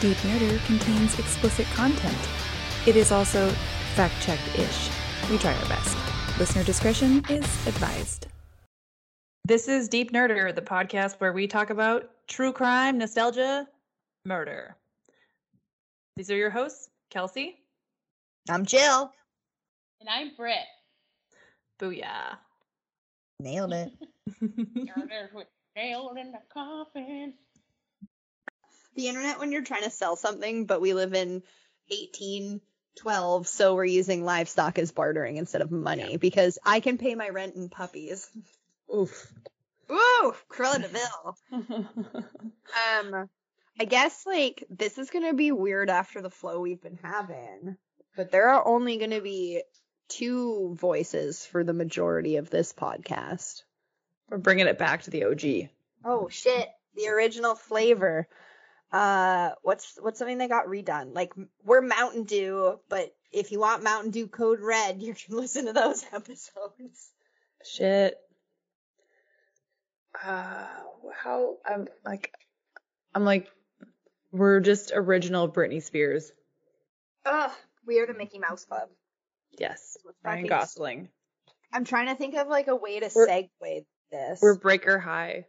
Deep Nerder contains explicit content. It is also fact checked ish. We try our best. Listener discretion is advised. This is Deep Nerder, the podcast where we talk about true crime, nostalgia, murder. These are your hosts, Kelsey. I'm Jill. And I'm Britt. Booyah. Nailed it. Nailed in the coffin. The internet when you're trying to sell something, but we live in 1812, so we're using livestock as bartering instead of money because I can pay my rent in puppies. Oof. Woo! Cruella de Vil. Um, I guess like this is gonna be weird after the flow we've been having, but there are only gonna be two voices for the majority of this podcast. We're bringing it back to the OG. Oh shit, the original flavor. Uh, what's what's something they got redone? Like we're Mountain Dew, but if you want Mountain Dew Code Red, you can listen to those episodes. Shit. Uh, how I'm like, I'm like, we're just original Britney Spears. Ugh, we are the Mickey Mouse Club. Yes, With Ryan fucking- Gosling. I'm trying to think of like a way to We're- segue this. We're Breaker High.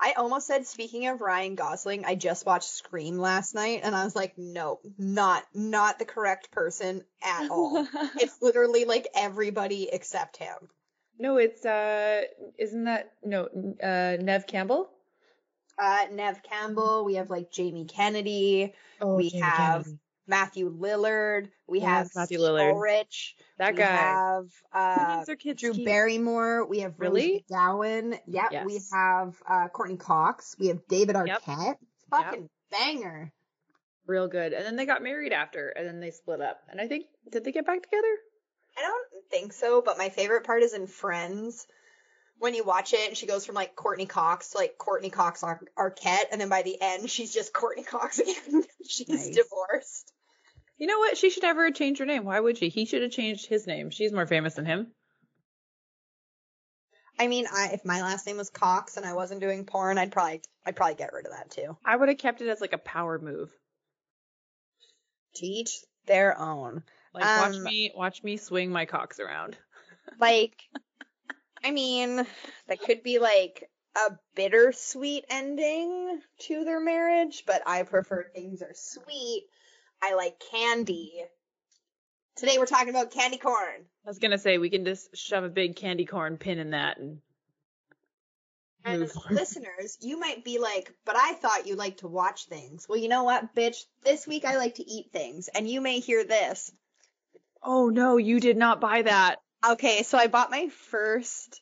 I almost said, speaking of Ryan Gosling, I just watched Scream last night, and I was like, no, not not the correct person at all. it's literally like everybody except him. no, it's uh, isn't that no uh Neve Campbell? Uh, Neve Campbell. We have like Jamie Kennedy. Oh, we have Matthew Lillard. We Yes, have Matthew Skeet Lillard. Ulrich. that we guy. have uh, Drew Keith. Barrymore. We have Really? Rose McGowan. Yep. We have uh, Courteney Cox. We have David Yep. Arquette. Fucking banger. real good. And then they got married after, and then they split up. And I think did they get back together? I don't think so, but my favorite part is in Friends when you watch it and she goes from like Courteney Cox to like Courteney Cox Ar- Arquette, and then by the end she's just Courteney Cox again. she's Nice. divorced. You know what? She should never change her name. Why would she? He should have changed his name. She's more famous than him. I mean, I if my last name was Cox and I wasn't doing porn, I'd probably I'd probably get rid of that too. I would have kept it as like a power move. To each their own. Like watch Um, me watch me swing my cocks around. Like, I mean, that could be like a bittersweet ending to their marriage, but I prefer things are sweet. I like candy. Today we're talking about candy corn. I was gonna say we can just shove a big candy corn pin in that and And listeners, you might be like, but I thought you like to watch things. Well, you know what, bitch? This week I like to eat things, and you may hear this. Oh no, you did not buy that. Okay, so I bought my first.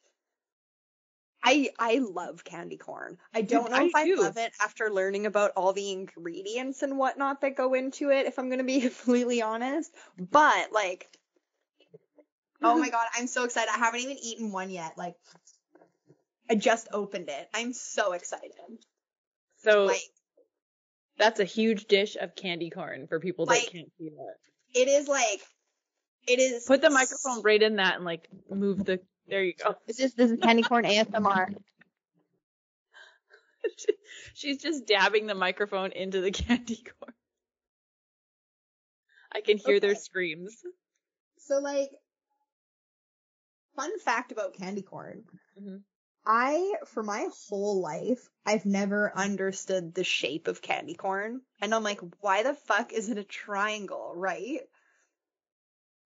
I I love candy corn. I don't know I if I do. love it after learning about all the ingredients and whatnot that go into it. If I'm gonna be completely honest, but like, oh my god, I'm so excited! I haven't even eaten one yet. Like, I just opened it. I'm so excited. So Like, that's a huge dish of candy corn for people that Like- can't see that. it is like, it is. Put the microphone right in that and like move the. There you go. It's just this is candy corn ASMR. She's just dabbing the microphone into the candy corn. I can hear their screams. So like, fun fact about candy corn. Mhm. I, for my whole life, I've never understood the shape of candy corn. And I'm like, why the fuck is it a triangle, right?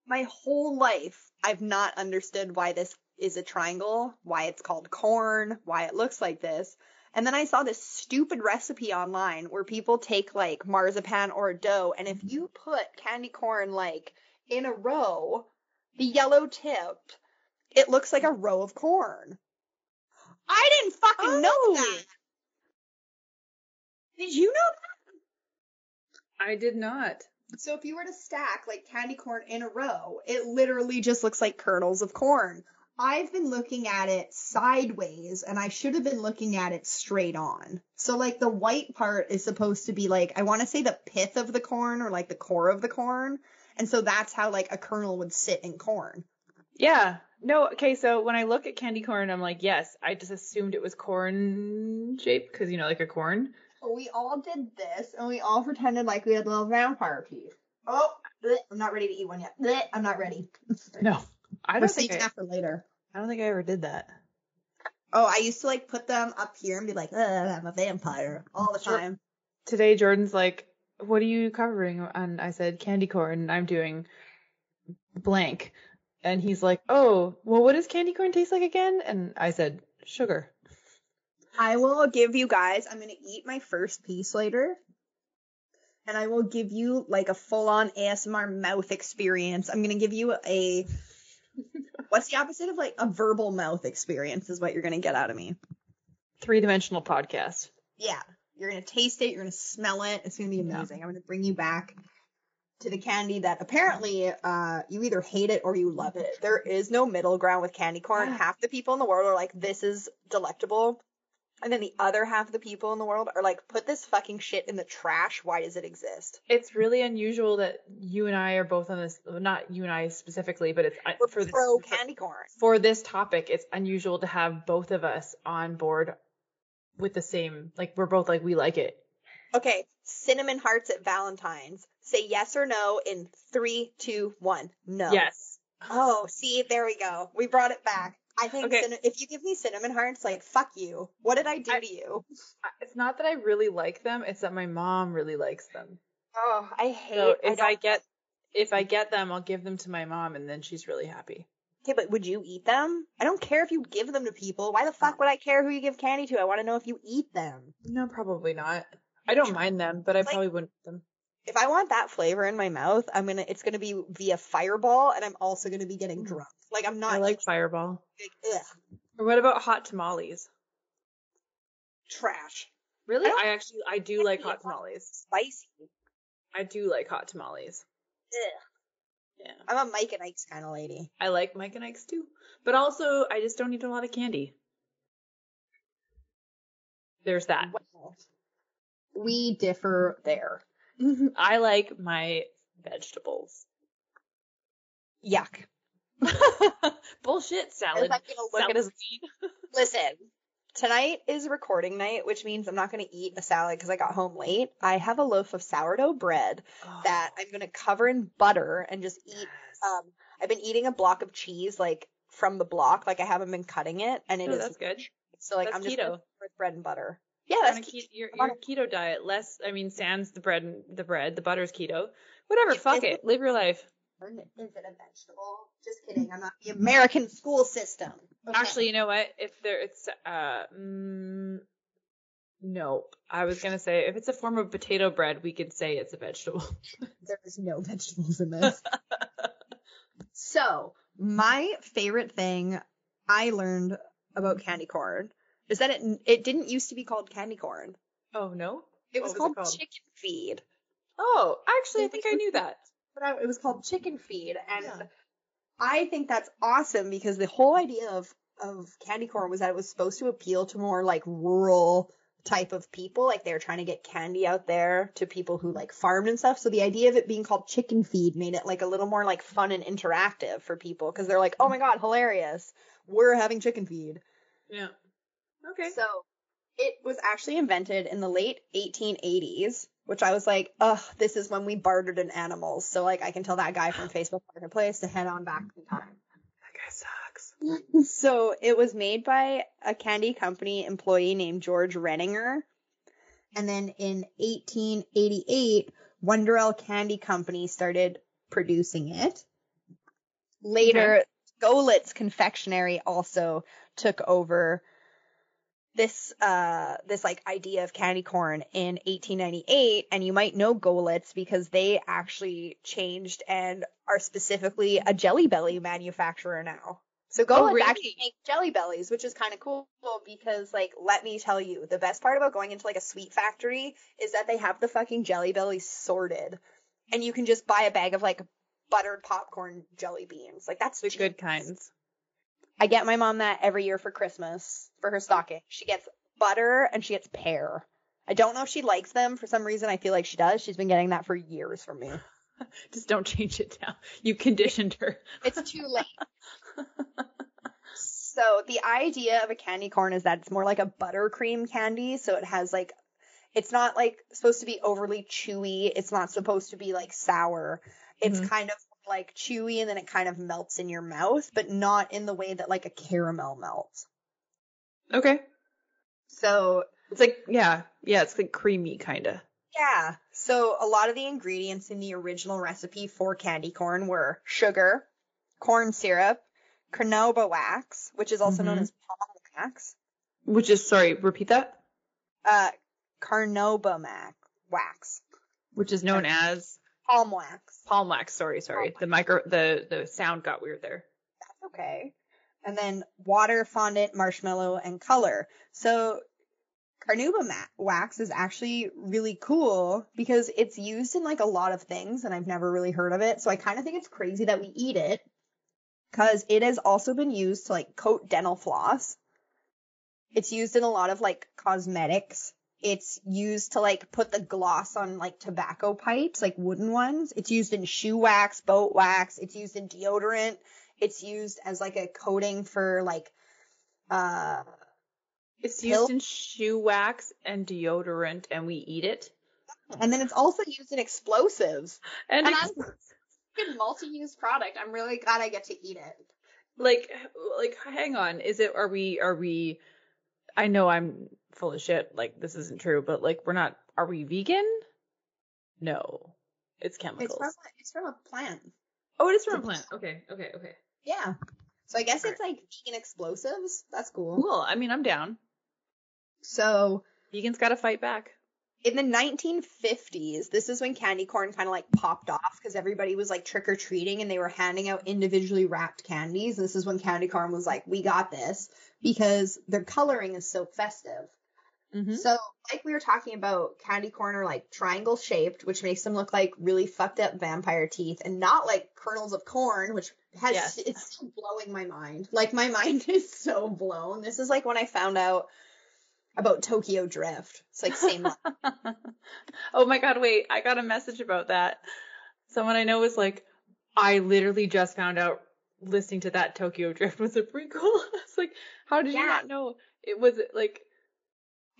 My whole life, I've not understood why this is a triangle, why it's called corn, why it looks like this. And then I saw this stupid recipe online where people take like marzipan or dough, and if you put candy corn like in a row, the yellow tip, it looks like a row of corn. I didn't fucking know Oh. that. Did you know that? I did not. So if you were to stack like candy corn in a row, it literally just looks like kernels of corn. I've been looking at it sideways and I should have been looking at it straight on. So like the white part is supposed to be like I want to say the pith of the corn or like the core of the corn. And so that's how like a kernel would sit in corn. Yeah. No, okay, so when I look at candy corn, I'm like, yes, I just assumed it was corn shaped because, you know, like a corn. we all did this, and we all pretended like we had little vampire teeth. Oh, bleh, I'm not ready to eat one yet. Bleh, I'm not ready. No, I We're don't think saving I, that for later. I don't think I ever did that. Oh, I used to like put them up here and be like, "Ugh, I'm a vampire all the time. Today, Jordan's like, "What are you covering?" And I said, "Candy corn." And I'm doing blank, and he's like, "Oh, well, what does candy corn taste like again?" And I said, "Sugar." I will give you guys, I'm going to eat my first piece later. And I will give you like a full on ASMR mouth experience. I'm going to give you a. What's the opposite of like a verbal mouth experience is what you're going to get out of me. Three dimensional podcast. Yeah. You're going to taste it. You're going to smell it. It's going to be Yeah. amazing. I'm going to bring you back to the candy that apparently uh, you either hate it or you love it. There is no middle ground with candy corn. Half the people in the world are like, this is delectable. And then the other half of the people in the world are like, put this fucking shit in the trash. Why does it exist? It's really unusual that you and I are both on this. Not you and I specifically, but it's We're for pro for- candy corn. for this topic. It's unusual to have both of us on board with the same. Like we're both like we like it. Okay, cinnamon hearts at Valentine's. Say yes or no in three, two, one. No. Yes. Oh, see, there we go. We brought it back. I think Okay. cinna- if you give me cinnamon hearts, like fuck you. What did I do I- to you? It's not that I really like them. It's that my mom really likes them. Oh, I hate. So if don't- I, get if I get them, I'll give them to my mom, and then she's really happy. Okay, but would you eat them? I don't care if you give them to people. Why the fuck would I care who you give candy to? I want to know if you eat them. No, probably not. I don't mind them, but I Like- probably wouldn't eat them. If I want that flavor in my mouth, I'm gonna. It's gonna be via Fireball, and I'm also gonna be getting Mm. drunk. Like I'm not I like Fireball. like, Or what about hot tamales? trash, Really? I I, actually I do like hot tamales. spicy. I do like hot tamales. Ugh. Yeah. I'm a Mike and Ike's kind of lady. I like Mike and Ike's too. But also I just don't eat a lot of candy. There's that. Well, we differ there. I like my vegetables. Yuck. Bullshit salad. I'm gonna look at his Salad. Listen, tonight is recording night, which means I'm not going to eat a salad because I got home late. I have a loaf of sourdough bread Oh, that I'm going to cover in butter and just eat. yes. Um, I've been eating a block of cheese like from the block, like I haven't been cutting it, and it Oh, is that's good. so like That's I'm just keto. with bread and butter. Yeah, that's keto. ke- your, your keto diet. Less, I mean, sans the bread and the bread, the butter's keto. Whatever, Is fuck it. Live your life. Is it a vegetable? Just kidding. I'm not the American school system. Okay. Actually, you know what? If there, it's uh, mm, no. I was gonna say if it's a form of potato bread, we could say it's a vegetable. there is no vegetables in this. so, my favorite thing I learned about candy corn is that it it didn't used to be called candy corn. oh no. It was, was it called, called? chicken feed. Oh, actually, I think I knew that. But I, it was called chicken feed, and Yeah. I think that's awesome because the whole idea of of candy corn was that it was supposed to appeal to more like rural type of people like they were trying to get candy out there to people who like farmed and stuff so the idea of it being called chicken feed made it like a little more like fun and interactive for people because they're like oh my god hilarious we're having chicken feed Yeah. Okay. so it was actually invented in the late 1880s, which I was like, ugh, this is when we bartered in animals. So like I can tell that guy from Facebook Marketplace to head on back in time. that guy sucks. So it was made by a candy company employee named George Renninger. And then in 1888, Wunderle Candy Company started producing it. Later, Goelitz Confectionery also took over this uh this like idea of candy corn in 1898 and you might know Goelitz because they actually changed and are specifically a Jelly Belly manufacturer now. So Goelitz really? actually make Jelly Bellies, which is kind of cool because like let me tell you, the best part about going into like a sweet factory is that they have the fucking Jelly Bellies sorted and you can just buy a bag of like buttered popcorn jelly beans. Like that's The cheap. good kinds. I get my mom that every year for Christmas for her stocking. She gets butter and she gets pear. I don't know if she likes them for some reason. I feel like she does. She's been getting that for years from me. Just don't change it now. You conditioned her. It's too late. so the idea of a candy corn is that it's more like a buttercream candy. So it has like It's not like supposed to be overly chewy. It's not supposed to be like sour. It's Mhm. kind of like chewy and then it kind of melts in your mouth, but not in the way that like a caramel melts. Okay. So It's like yeah, yeah, it's like creamy kind of. Yeah. So a lot of the ingredients in the original recipe for candy corn were sugar, corn syrup, carnauba wax, which is also known Mhm. as palm wax, Which is sorry, repeat that. uh, carnauba mac wax, Which is known as palm wax. palm wax. Sorry, sorry. The micro, the the sound got weird there. That's okay. And then water, fondant, marshmallow, and color. So carnauba wax is actually really cool because it's used in like a lot of things and I've never really heard of it. So I kind of think it's crazy that we eat it because it has also been used to like coat dental floss. It's used in a lot of like cosmetics. It's used to like put the gloss on like tobacco pipes, like wooden ones. It's used in shoe wax, boat wax. It's used in deodorant. It's used as like a coating for like uh It's Pill- used in shoe wax and deodorant, and we eat it. and then it's also used in explosives. And, And ex- multi-use product. I'm really glad I get to eat it. like, like, hang on. Is it? Are we? Are we? I know I'm full of shit. Like this isn't true, but like we're not. Are we vegan? No, it's chemicals. It's from it's from a plant. oh, it is from a plant. Okay, okay, okay. Yeah. So I guess Alright. it's like vegan explosives. That's cool. Cool. I mean, I'm down. So Vegans got to fight back. in the 1950s, this is when candy corn kind of like popped off because everybody was like trick or treating and they were handing out individually wrapped candies. This is when candy corn was like, we got this because their coloring is so festive. Mm-hmm. So, like we were talking about, candy corn are like triangle shaped, which makes them look like really fucked up vampire teeth, and not like kernels of corn, which has Yes. it's still blowing my mind. Like my mind is so blown. This is like when I found out about Tokyo Drift. It's like same. oh my god, wait, I got a message about that. Someone I know was like, I literally just found out listening to that Tokyo Drift was a prequel. It's like, how did you not know? It was like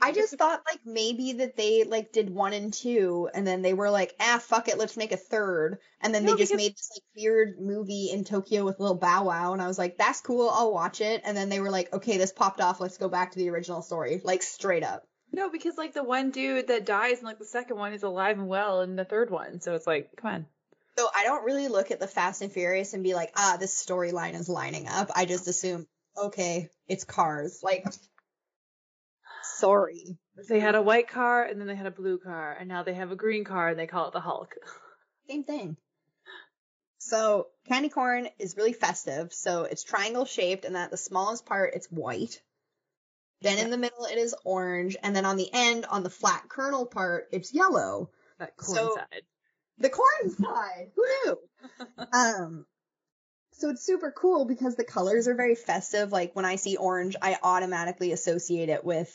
I just thought like maybe that they like did one and two, and then they were like, ah, fuck it, let's make a third, and then No, they just because- made this like weird movie in Tokyo with little Bow Wow, and I was like, that's cool, I'll watch it, and then they were like, okay, this popped off, let's go back to the original story, like straight up. no, because like the one dude that dies and like the second one is alive and well in the third one. So it's like, come on. So I don't really look at the Fast and Furious and be like, ah, this storyline is lining up. I just assume, okay, it's cars. Like, sorry. They had a white car and then they had a blue car and now they have a green car and they call it the Hulk. Same thing. So candy corn is really festive. So it's triangle shaped, and at the smallest part, it's white. Then in the middle, it is orange, and then on the end, on the flat kernel part, it's yellow. That So- coincide. The corn side. Who knew? um. So it's super cool because the colors are very festive. Like when I see orange, I automatically associate it with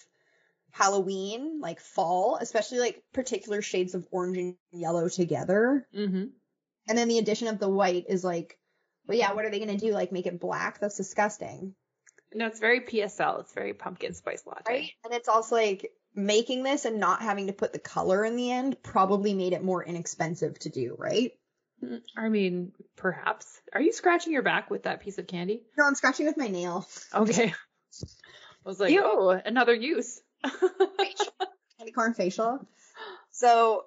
Halloween, like fall, especially like particular shades of orange and yellow together. mm-hmm. And then the addition of the white is like, well, yeah, what are they gonna do? Like make it black? That's disgusting, No, it's very PSL. It's very pumpkin spice latte. right? And it's also like making this and not having to put the color in the end probably made it more inexpensive to do, right? Mm, I mean, perhaps. Are you scratching your back with that piece of candy? No, I'm scratching with my nail. Okay. I was like, Ew. oh, another use. Candy corn facial. So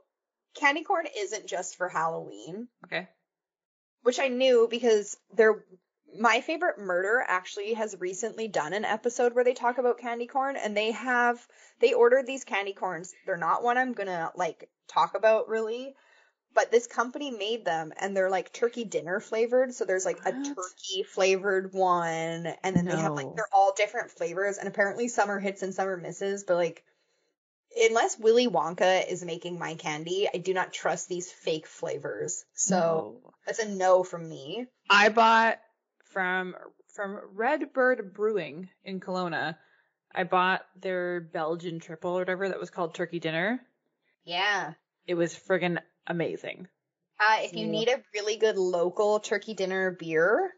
candy corn isn't just for Halloween, okay. which I knew because they're my favorite murder actually has recently done an episode where they talk about candy corn and they have they ordered these candy corns. They're not one I'm gonna like talk about really, but this company made them and they're like turkey dinner flavored. So there's like a turkey flavored one and then they have like they're all different flavors and apparently some are hits and some are misses, but like unless Willy Wonka is making my candy, I do not trust these fake flavors. So No. that's a no from me. I bought from from Red Bird Brewing in Kelowna. I bought their Belgian triple or whatever that was called turkey dinner. Yeah. It was friggin' amazing. Uh, if you need a really good local turkey dinner beer,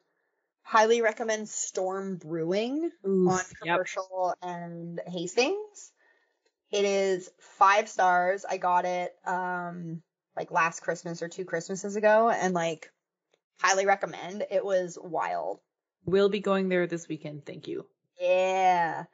highly recommend Storm Brewing on Oof, yep. commercial and Hastings. It is five stars. I got it um like last Christmas or two Christmases ago and like highly recommend. It was wild. We'll be going there this weekend. Thank you. Yeah.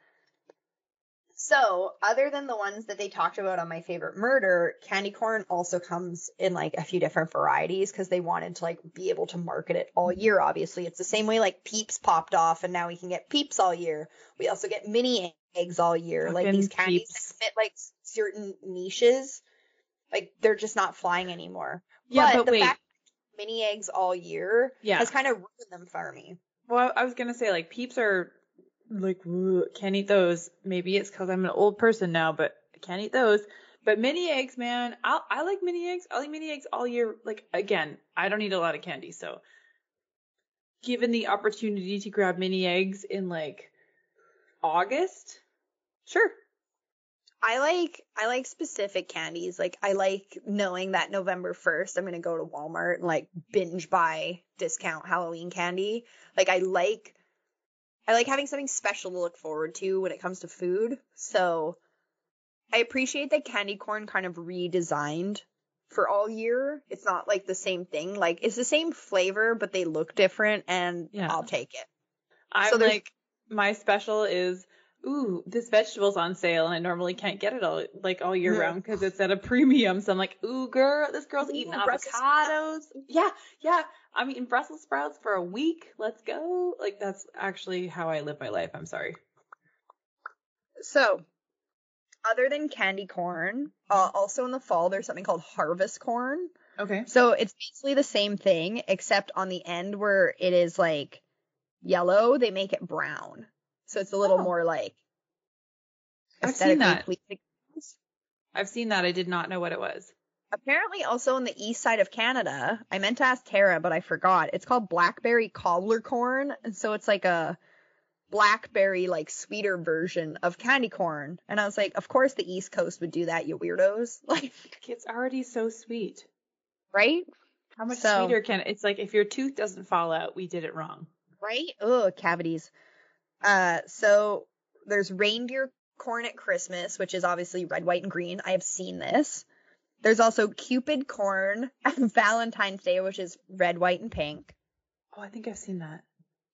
So, other than the ones that they talked about on my favorite murder, candy corn also comes in like a few different varieties because they wanted to like be able to market it all year. Obviously, it's the same way like Peeps popped off, and now we can get Peeps all year. We also get mini eggs all year. like these candies Peeps. that fit like certain niches, like they're just not flying anymore. Yeah, but the wait. fact that mini eggs all year Yeah. has kind of ruined them for me. Well, I was gonna say like peeps are like "Woo, can't eat those. Maybe it's because I'm an old person now, but I can't eat those. But mini eggs, man, I I like mini eggs. I'll eat mini eggs all year. Like again, I don't eat a lot of candy, so given the opportunity to grab mini eggs in like August, sure. I like I like specific candies. Like I like knowing that November 1st I'm going to go to Walmart and like binge buy discount Halloween candy. Like I like I like having something special to look forward to when it comes to food. So I appreciate that candy corn kind of redesigned for all year. It's not like the same thing. Like it's the same flavor but they look different and Yeah. I'll take it. I'm So like my special is ooh this vegetable's on sale and I normally can't get it all like all year round because it's at a premium. So I'm like ooh girl this girl's Ooh, eating avocados. Yeah yeah I'm eating Brussels sprouts for a week. Let's go. Like that's actually how I live my life. I'm sorry. So, other than candy corn, uh, also in the fall, there's something called harvest corn. Okay. So it's basically the same thing, except on the end where it is like yellow, they make it brown. So it's a little Oh. more like I've seen that. pleasing. I've seen that. I did not know what it was. Apparently, also on the east side of Canada, I meant to ask Tara, but I forgot. It's called blackberry cobbler corn, and so it's like a blackberry like sweeter version of candy corn. And I was like, of course the East Coast would do that, you weirdos. Like, It's already so sweet. right? How much So- sweeter can it? it's like if your tooth doesn't fall out, we did it wrong. Right? Ugh, cavities. Uh, so there's reindeer corn at Christmas, which is obviously red, white, and green. I have seen this. There's also Cupid corn at Valentine's Day, which is red, white, and pink. Oh, I think I've seen that.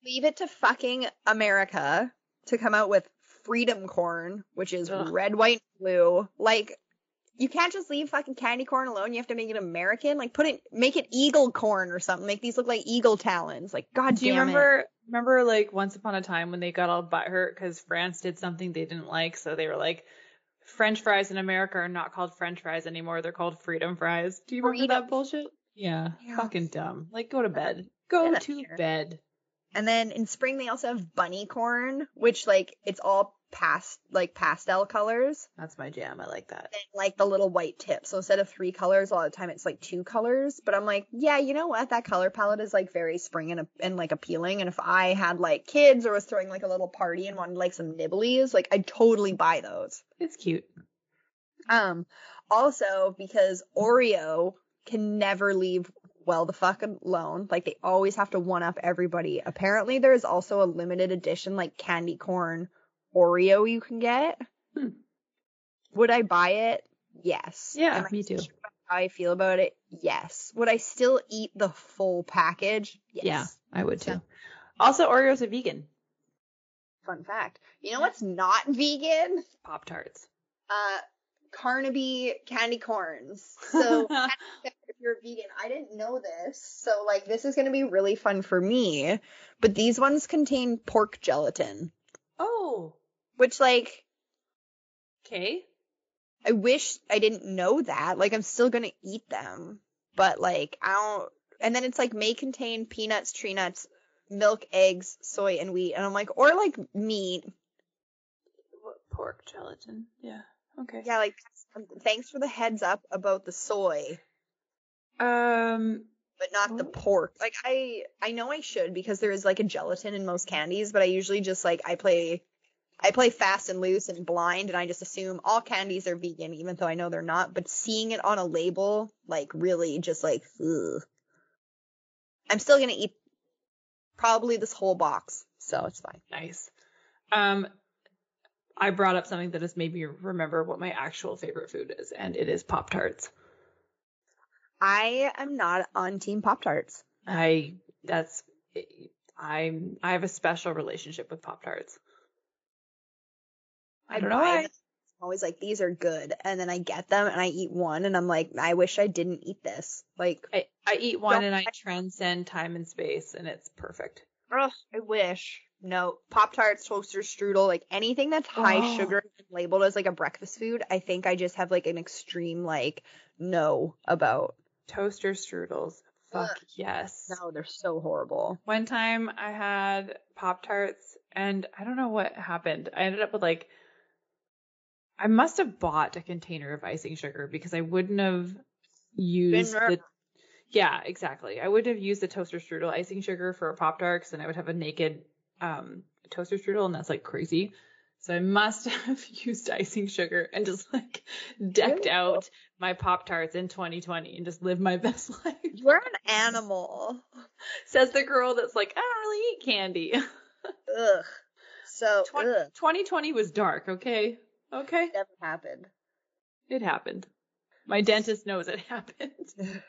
Leave it to fucking America to come out with freedom corn, which is Ugh. red, white, and blue. Like, you can't just leave fucking candy corn alone. You have to make it American. Like, put it, make it eagle corn or something. Make these look like eagle talons. Like, god Do you damn it. remember remember like once upon a time when they got all butthurt because France did something they didn't like, so they were like, French fries in America are not called French fries anymore; they're called freedom fries. Do you remember that bullshit? Yeah, Yeah. fucking dumb. Like, go to bed. Go up to bed. And then in spring they also have bunny corn, which like it's all past like pastel colors That's my jam. I like that. and like the little white tips. So instead of three colors, a lot of the time it's like two colors. But I'm like, yeah, you know what? That color palette is like very spring and, and like appealing. And if I had like kids or was throwing like a little party and wanted like some nibblies, like I'd totally buy those. It's cute. Um, also because Oreo can never leave well the fuck alone. Like they always have to one up everybody. Apparently there is also a limited edition like candy corn Oreo you can get. Hmm. Would I buy it? Yes. Yeah, Am I me too. sure How I feel about it? Yes. Would I still eat the full package? Yes. Yeah, I would too. Also, Oreos are vegan. Fun fact. You know what's not vegan? Pop tarts. uh Carnaby candy corns. So if you're a vegan, I didn't know this. So like this is going to be really fun for me, but these ones contain pork gelatin, oh, which like okay. I wish I didn't know that. Like I'm still going to eat them, but like I don't and then it's like may contain peanuts, tree nuts, milk, eggs, soy and wheat and I'm like or like meat. What pork gelatin? Yeah. Okay. Yeah, like thanks for the heads up about the soy. Um. but not the Oh. pork. Like I I know I should because there is like a gelatin in most candies, but I usually just like I play I play fast and loose and blind and I just assume all candies are vegan even though I know they're not, but seeing it on a label like really just like ugh. I'm still going to eat probably this whole box, so it's fine. Nice. Um. I brought up something that has made me remember what my actual favorite food is, and it is Pop Tarts. I am not on Team Pop Tarts. I that's I'm I have a special relationship with Pop Tarts. I don't know why. I'm always like, these are good. And then I get them and I eat one and I'm like, I wish I didn't eat this. Like, I, I eat one and I transcend time and space, and it's perfect. ugh, I wish. No, Pop Tarts, toaster strudel, like anything that's high Oh. sugar and labeled as like a breakfast food, I think I just have like an extreme like no about. Toaster strudels. Fuck Ugh. yes. No, they're so horrible. One time I had Pop Tarts and I don't know what happened. I ended up with like I must have bought a container of icing sugar because I wouldn't have used the Yeah, exactly. I would have used the toaster strudel icing sugar for a Pop Tart and I would have a naked um toaster strudel and that's like crazy. So I must have used icing sugar and just like decked out my Pop Tarts in 2020 and just lived my best life. You're an animal. Says the girl that's like, I don't really eat candy. Ugh. So, ugh, 2020 was dark, okay? Okay? It never happened. It happened. My dentist knows it happened.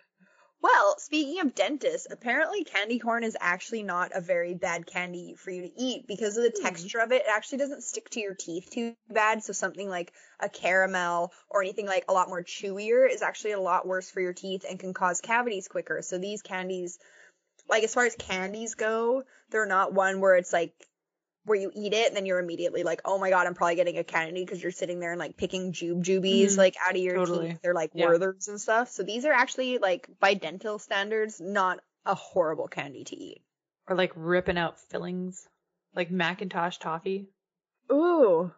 Well, speaking of dentists, apparently candy corn is actually not a very bad candy for you to eat because of the Hmm. texture of it. It actually doesn't stick to your teeth too bad. So something like a caramel or anything like a lot more chewier is actually a lot worse for your teeth and can cause cavities quicker. So these candies, like as far as candies go, they're not one where it's like where you eat it and then you're immediately like, oh my god, I'm probably getting a candy because you're sitting there and like picking jube jubies Mhm. like out of your Totally. teeth. They're like Yeah. Werthers and stuff. So these are actually like by dental standards not a horrible candy to eat. Or like ripping out fillings, like Mackintosh toffee. Ooh.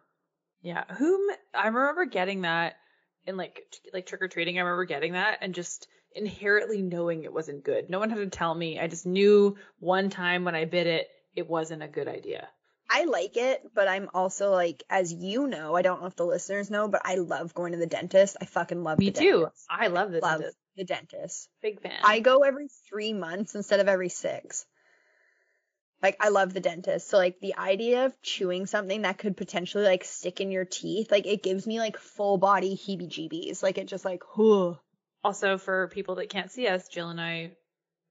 Yeah. Whom I remember getting that in like t- like trick or treating. I remember getting that and just inherently knowing it wasn't good. No one had to tell me. I just knew one time when I bit it, it wasn't a good idea. I like it, but I'm also like, as you know, I don't know if the listeners know, but I love going to the dentist. I fucking love Me the too. dentist. I love this. Love the dentist. Big fan. I go every three months instead of every six. Like I love the dentist. So like the idea of chewing something that could potentially like stick in your teeth, like it gives me like full body heebie jeebies. Like it just like whew. Also, for people that can't see us, Jill and I,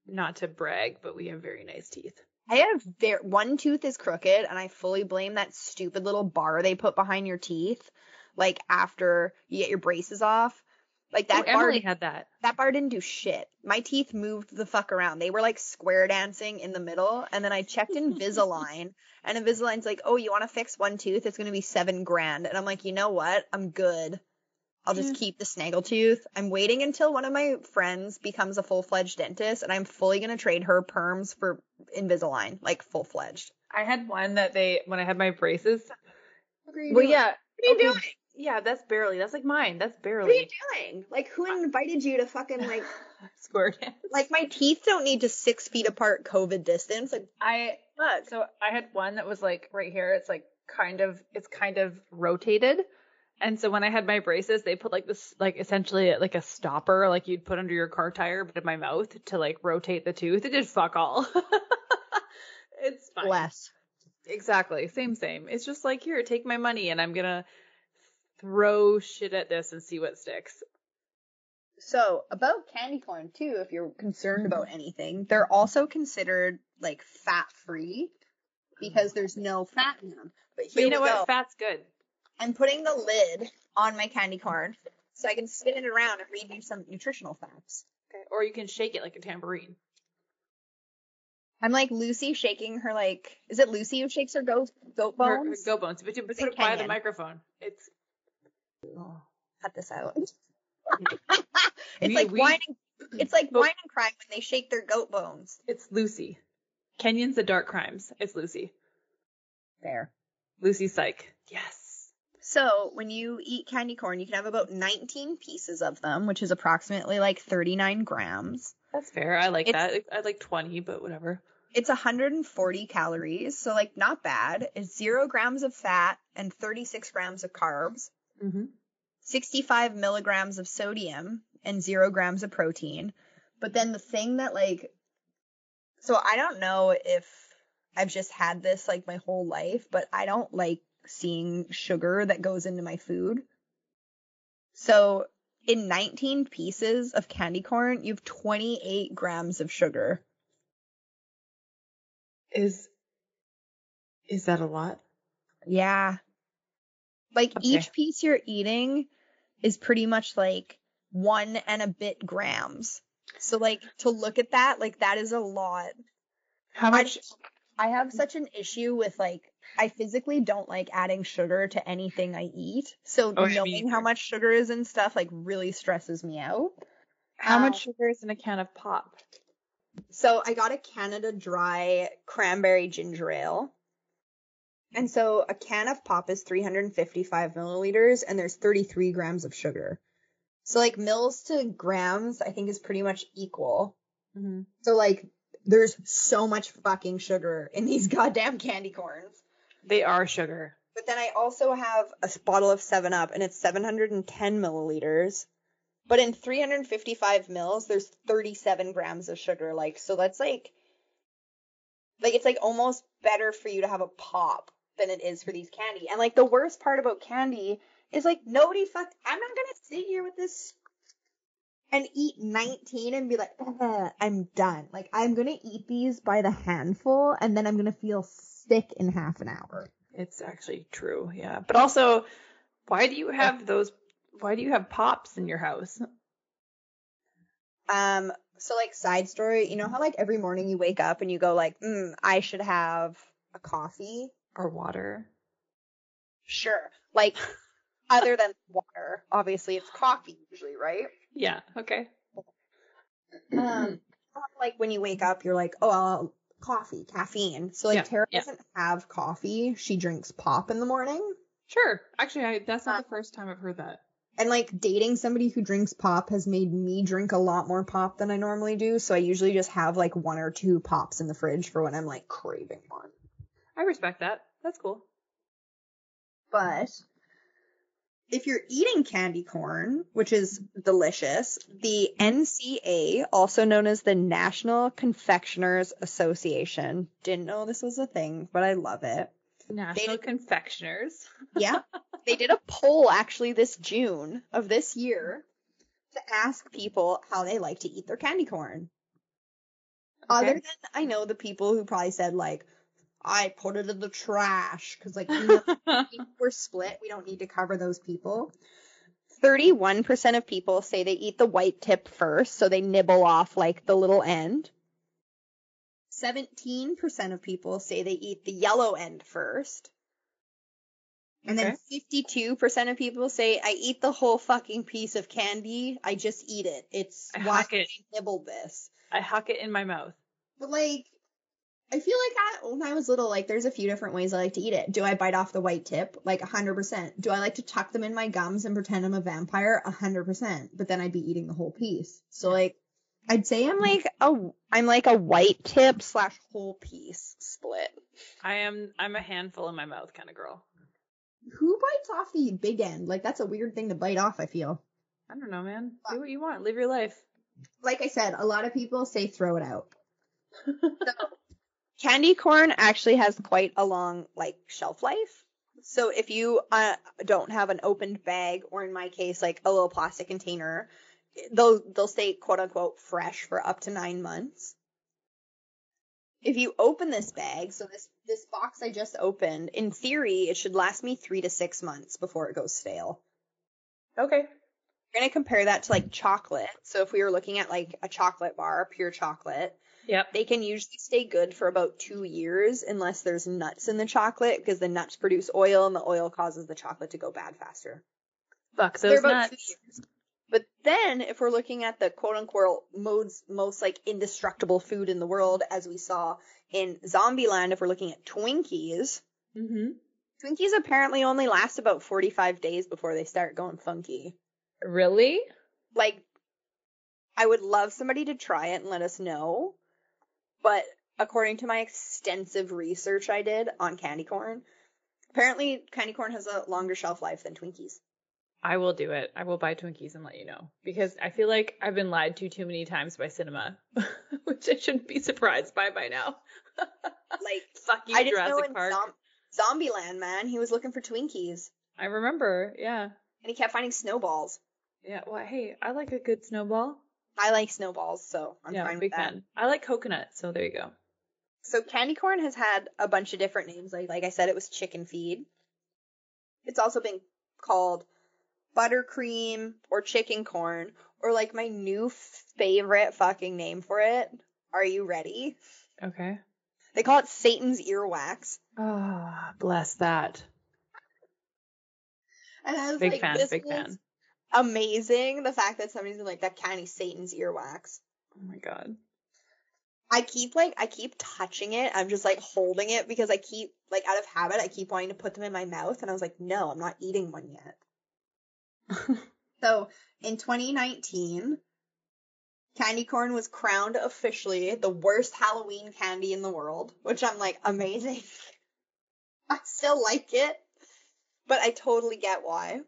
not to brag, but we have very nice teeth. I have ver- one tooth is crooked and I fully blame that stupid little bar they put behind your teeth. Like after you get your braces off. Like that oh, bar Emily had that. that bar didn't do shit. My teeth moved the fuck around. They were like square dancing in the middle. And then I checked Invisalign, and Invisalign's like, "Oh, you want to fix one tooth? It's gonna be seven grand." And I'm like, you know what? I'm good. I'll just Yeah. keep the snaggle tooth. I'm waiting until one of my friends becomes a full fledged dentist, and I'm fully gonna trade her perms for Invisalign, like full fledged. I had one that they when I had my braces. Well, yeah. What are you doing? Yeah, that's barely. That's like mine. That's barely. What are you barely. doing? Like, who invited you to fucking like? squirt? dance. Like, my teeth don't need to six feet apart COVID distance. Like, I fuck. so I had one that was like right here. It's like kind of it's kind of rotated. And so when I had my braces, they put like this like essentially like a stopper like you'd put under your car tire but in my mouth to like rotate the tooth. It did fuck all. it's fine. Less. Exactly. Same same. It's just like here, take my money and I'm going to throw shit at this and see what sticks. So about candy corn too, if you're concerned about anything, they're also considered like fat free because there's no fat in them. But But you know what? go. Fat's good. I'm putting the lid on my candy corn so I can spin it around and read you some nutritional facts. Okay. Or you can shake it like a tambourine. I'm like Lucy shaking her like is it Lucy who shakes her goat goat bones? Go bones. But you put it by the microphone. It's oh. Cut this out. We- it's like we- whining it's like But- whining crying when they shake their goat bones. It's Lucy. Kenyon's the dark crimes. It's Lucy. There. Lucy Psych. Yes. So when you eat candy corn, you can have about 19 pieces of them, which is approximately like 39 grams. That's fair. I like It's- that. I like 20, but whatever. It's 140 calories, so like not bad. It's zero grams of fat and 36 grams of carbs, Mm-hmm. 65 milligrams of sodium, and zero grams of protein. But then the thing that like, so I don't know if I've just had this like my whole life, but I don't like seeing sugar that goes into my food. So in 19 pieces of candy corn, you have 28 grams of sugar. Is is that a lot? Yeah. Like Okay. each piece you're eating is pretty much like one and a bit grams. So like to look at that, like that is a lot. How much? I have such an issue with like I physically don't like adding sugar to anything I eat. So Oh, knowing how much sugar is in stuff like really stresses me out. How Um, much sugar is in a can of pop? So I got a Canada Dry cranberry ginger ale. And so a can of pop is 355 milliliters and there's 33 grams of sugar. So like mils to grams, I think is pretty much equal. Mm-hmm. So like there's so much fucking sugar in these goddamn candy corns. They are sugar. But then I also have a bottle of 7 Up and it's 710 milliliters. But in 355 mils, there's 37 grams of sugar. Like, so that's like, like it's like almost better for you to have a pop than it is for these candy. And like the worst part about candy is like nobody fuck. I'm not gonna sit here with this and eat 19 and be like, "Ugh, I'm done. Like I'm gonna eat these by the handful and then I'm gonna feel sick in half an hour. It's actually true, yeah. But also, why do you have those? Why do you have pops in your house? Um, so like side story, you know how like every morning you wake up and you go like, mm, I should have a coffee? Or water? Sure. Like other than water, obviously it's coffee usually, right? Yeah. Okay. Um, like when you wake up, you're like, oh, I'll, coffee, caffeine. So like Yeah, Tara yeah. doesn't have coffee; she drinks pop in the morning. Sure. Actually, I, that's Uh, not the first time I've heard that. And like dating somebody who drinks pop has made me drink a lot more pop than I normally do. So I usually just have like one or two pops in the fridge for when I'm like craving one. I respect that. That's cool. But if you're eating candy corn, which is delicious, the NCA, also known as the National Confectioners Association, didn't know this was a thing, but I love it. National Confectioners. Yeah. they did a poll actually this June of this year to ask people how they like to eat their candy corn. Other than I know the people who probably said like, I put it in the trash because like you know, we're split. We don't need to cover those people. 31% of people say they eat the white tip first, so they nibble off like the little end. 17% of people say they eat the yellow end first. And then 52% of people say I eat the whole fucking piece of candy. I just eat it. It's I why it. I nibble this. I huck it in my mouth. But like, I feel like I, when I was little, like there's a few different ways I like to eat it. Do I bite off the white tip? Like 100%. Do I like to tuck them in my gums and pretend I'm a vampire? 100%. But then I'd be eating the whole piece. So like, I'd say I'm like a, I'm like a white tip slash whole piece split. I am. I'm a handful in my mouth kind of girl. Who bites off the big end? Like that's a weird thing to bite off, I feel. I don't know, man. Do what you want. Live your life. Like I said, a lot of people say throw it out. candy corn actually has quite a long like shelf life. So if you uh, don't have an opened bag, or in my case, like a little plastic container, they'll they'll stay quote unquote fresh for up to nine months. If you open this bag, so this this box I just opened, in theory, it should last me three to six months before it goes stale. Okay. We're gonna compare that to like chocolate. So if we were looking at like a chocolate bar, pure chocolate, Yep. they can usually stay good for about two years unless there's nuts in the chocolate because the nuts produce oil and the oil causes the chocolate to go bad faster. Fuck those nuts. But then if we're looking at the quote unquote modes most like indestructible food in the world, as we saw in Zombieland, if we're looking at Twinkies, Mm-hmm. Twinkies apparently only last about 45 days before they start going funky. Really? like I would love somebody to try it and let us know. But according to my extensive research I did on candy corn, apparently candy corn has a longer shelf life than Twinkies. I will do it. I will buy Twinkies and let you know because I feel like I've been lied to too many times by cinema, which I shouldn't be surprised by by now. Like Fuck you, I just know Jurassic in Park. Zom- Zombieland, man. He was looking for Twinkies I remember. Yeah. and he kept finding snowballs. Yeah. Well, hey, I like a good snowball. I like snowballs, so I'm yeah, fine big with that. fan. I like coconut, so there you go. So candy corn has had a bunch of different names. Like like I said, it was chicken feed. It's also been called buttercream or chicken corn or like my new favorite fucking name for it. Are you ready? Okay. They call it Satan's earwax. Ah, bless that. And I was Big like, fan, this big is fan. Amazing. The fact that somebody's been like that candy Satan's earwax. Oh my god. I keep like I keep touching it. I'm just like holding it because I keep like out of habit. I keep wanting to put them in my mouth, and I was like, no, I'm not eating one yet. so in 2019, candy corn was crowned officially the worst Halloween candy in the world, which I'm like amazing. I still like it, but I totally get why.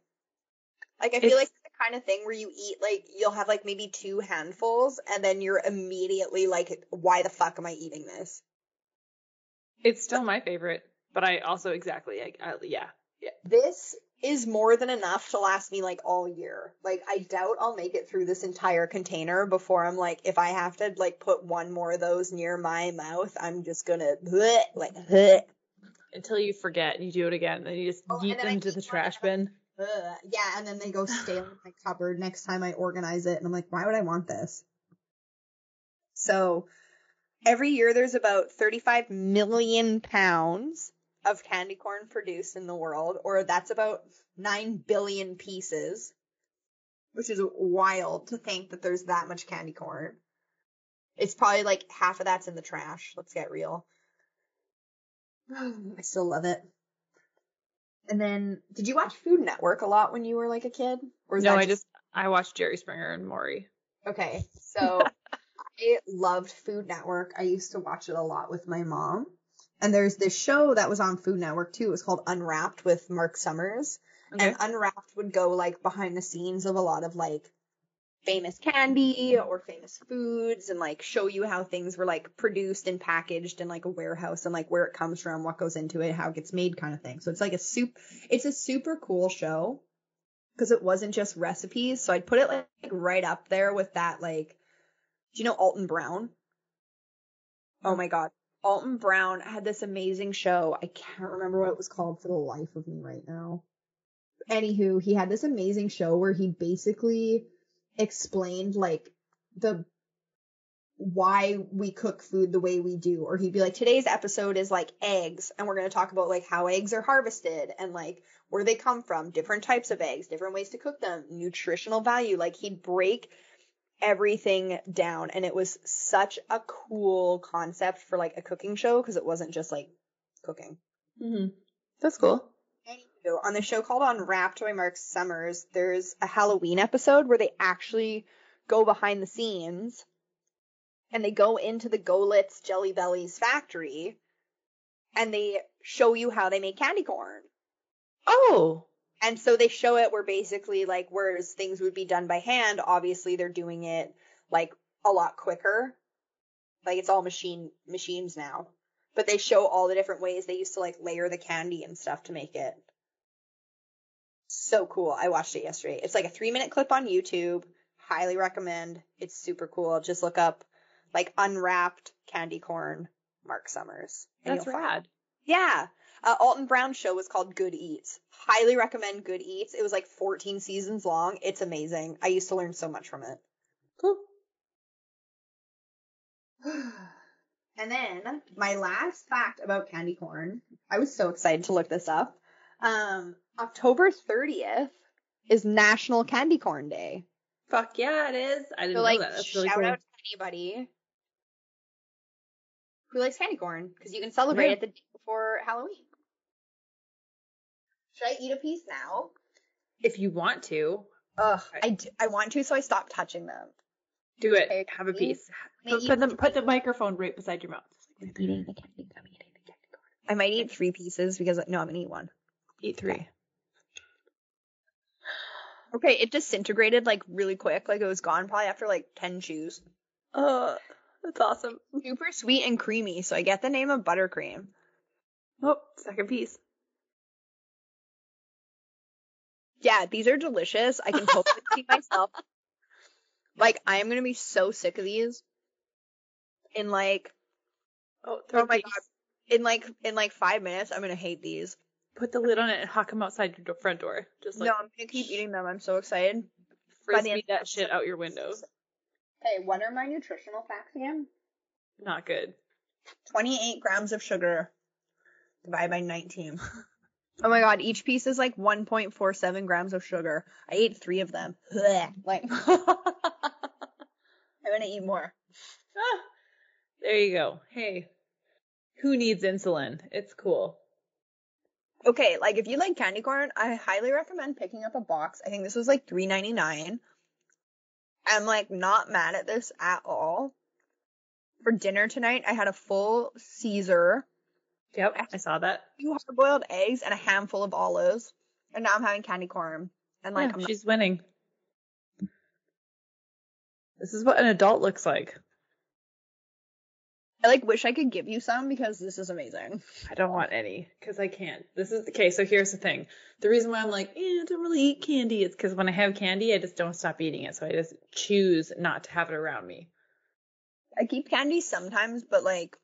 Like I feel It's- like it's the kind of thing where you eat like you'll have like maybe two handfuls and then you're immediately like why the fuck am I eating this? It's still my favorite, but I also exactly like I, yeah. This is more than enough to last me like all year. Like I doubt I'll make it through this entire container before I'm like if I have to like put one more of those near my mouth, I'm just gonna bleh, like bleh. Until you forget and you do it again, then you just Oh, yeet I them to the trash bin. Ugh. Yeah, and then they go stale in my cupboard next time I organize it, and I'm like, why would I want this? So, every year there's about 35 million pounds of candy corn produced in the world, or that's about 9 billion pieces, which is wild to think that there's that much candy corn. It's probably like half of that's in the trash. Let's get real. I still love it. And then, did you watch Food Network a lot when you were like a kid? Or No, I just I watched Jerry Springer and Maury. okay? So I loved Food Network. I used to watch it a lot with my mom. And there's this show that was on Food Network too. It was called Unwrapped with Mark Summers. Okay. And Unwrapped would go like behind the scenes of a lot of like famous candy or famous foods and like show you how things were like produced and packaged in like a warehouse and like where it comes from, what goes into it, how it gets made kind of thing. So it's like a soup it's a super cool show because it wasn't just recipes. So I'd put it like right up there with that like do you know Alton Brown? Oh my god. Alton Brown had this amazing show. I can't remember what it was called for the life of me right now. Anywho, he had this amazing show where he basically explained like the why we cook food the way we do or he'd be like today's episode is like eggs and we're going to talk about like how eggs are harvested and like where they come from different types of eggs different ways to cook them nutritional value like he'd break everything down and it was such a cool concept for like a cooking show because it wasn't just like cooking Mm-hmm. That's cool. On the show called Unwrapped by Mark Summers, there's a Halloween episode where they actually go behind the scenes and they go into the Goelitz Jelly Bellies factory and they show you how they make candy corn. Oh. And so they show it where basically like whereas things would be done by hand, obviously they're doing it like a lot quicker. Like it's all machine machines now. But they show all the different ways they used to like layer the candy and stuff to make it. So cool. I watched it yesterday. It's like a three minute clip on YouTube. Highly recommend. It's super cool. Just look up like unwrapped candy corn Mark Summers. and That's you'll find rad. yeah. Uh, Alton Brown's show was called Good Eats. Highly recommend Good Eats. It was like 14 seasons long. It's amazing. I used to learn so much from it. Cool. and then my last fact about candy corn. I was so excited to look this up. Um, October 30th is National Candy Corn Day. Fuck yeah, it is. I didn't So like, know that. That's really shout cool. out to anybody who likes candy corn because you can celebrate Yeah. it the day before Halloween. Should I eat a piece now? If you want to, Ugh, I, d- I want to, so I stopped touching them. do it. Okay, Have a piece. Put, put the put the microphone right beside your mouth. I'm eating the candy. I'm eating the candy corn. I might eat three pieces because no, I'm gonna eat one. Eat three. Okay, it disintegrated like really quick. Like it was gone probably after like ten chews. Uh, that's awesome. Super sweet and creamy, so I get the name of buttercream. Oh, second piece. Yeah, these are delicious. I can totally see myself. Like, I am gonna be so sick of these. In like, Oh, oh my god, in like in like five minutes, I'm gonna hate these. Put the lid on it and hawk them outside your front door. Just like no, I'm gonna keep eating them. I'm so excited. by the frisbee end- that shit out your window. Hey, what are my nutritional facts again? Not good. 28 grams of sugar divided by 19. Oh my god, each piece is like 1.47 grams of sugar. I ate three of them. Blech. Like, I'm gonna eat more. Ah, there you go. Hey, who needs insulin? It's cool. Okay, like if you like candy corn, I highly recommend picking up a box. I think this was like $3.99. I'm like not mad at this at all. For dinner tonight, I had a full Caesar, Yep, I saw that. two hard boiled eggs, and a handful of olives. And now I'm having candy corn. And like, yeah, not- she's winning. This is what an adult looks like. I like wish I could give you some because this is amazing. I don't want any because I can't. This is okay. So here's the thing. The reason why I'm like, eh, I don't really eat candy is because when I have candy, I just don't stop eating it. So I just choose not to have it around me. I keep candy sometimes, but like,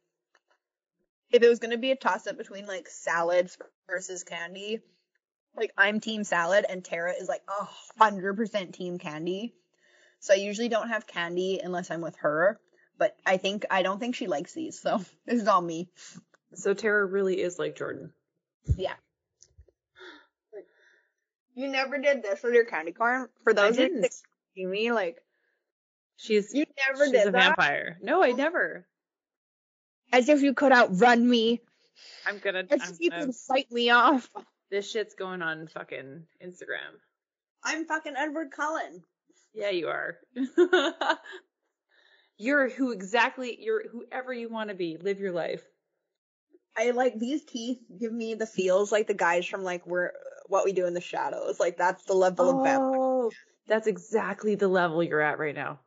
if it was gonna be a toss up between like salads versus candy, like I'm team salad and Tara is like a hundred percent team candy. So I usually don't have candy unless I'm with her. But I think I don't think she likes these, so this is all me. So Tara really is like Jordan. Yeah. You never did this with your candy corn. For those didn't. see me, like She's you never she's did a that. vampire. No, I oh. never. As if you could outrun me. I'm gonna. As I'm if you gonna could fight me off. this shit's going on fucking Instagram. I'm fucking Edward Cullen. Yeah, you are. you're who exactly you're whoever you want to be. Live your life. I like these teeth give me the feels like the guys from like where what we do in the shadows. Like that's the level of vampire. Oh, that's exactly the level you're at right now.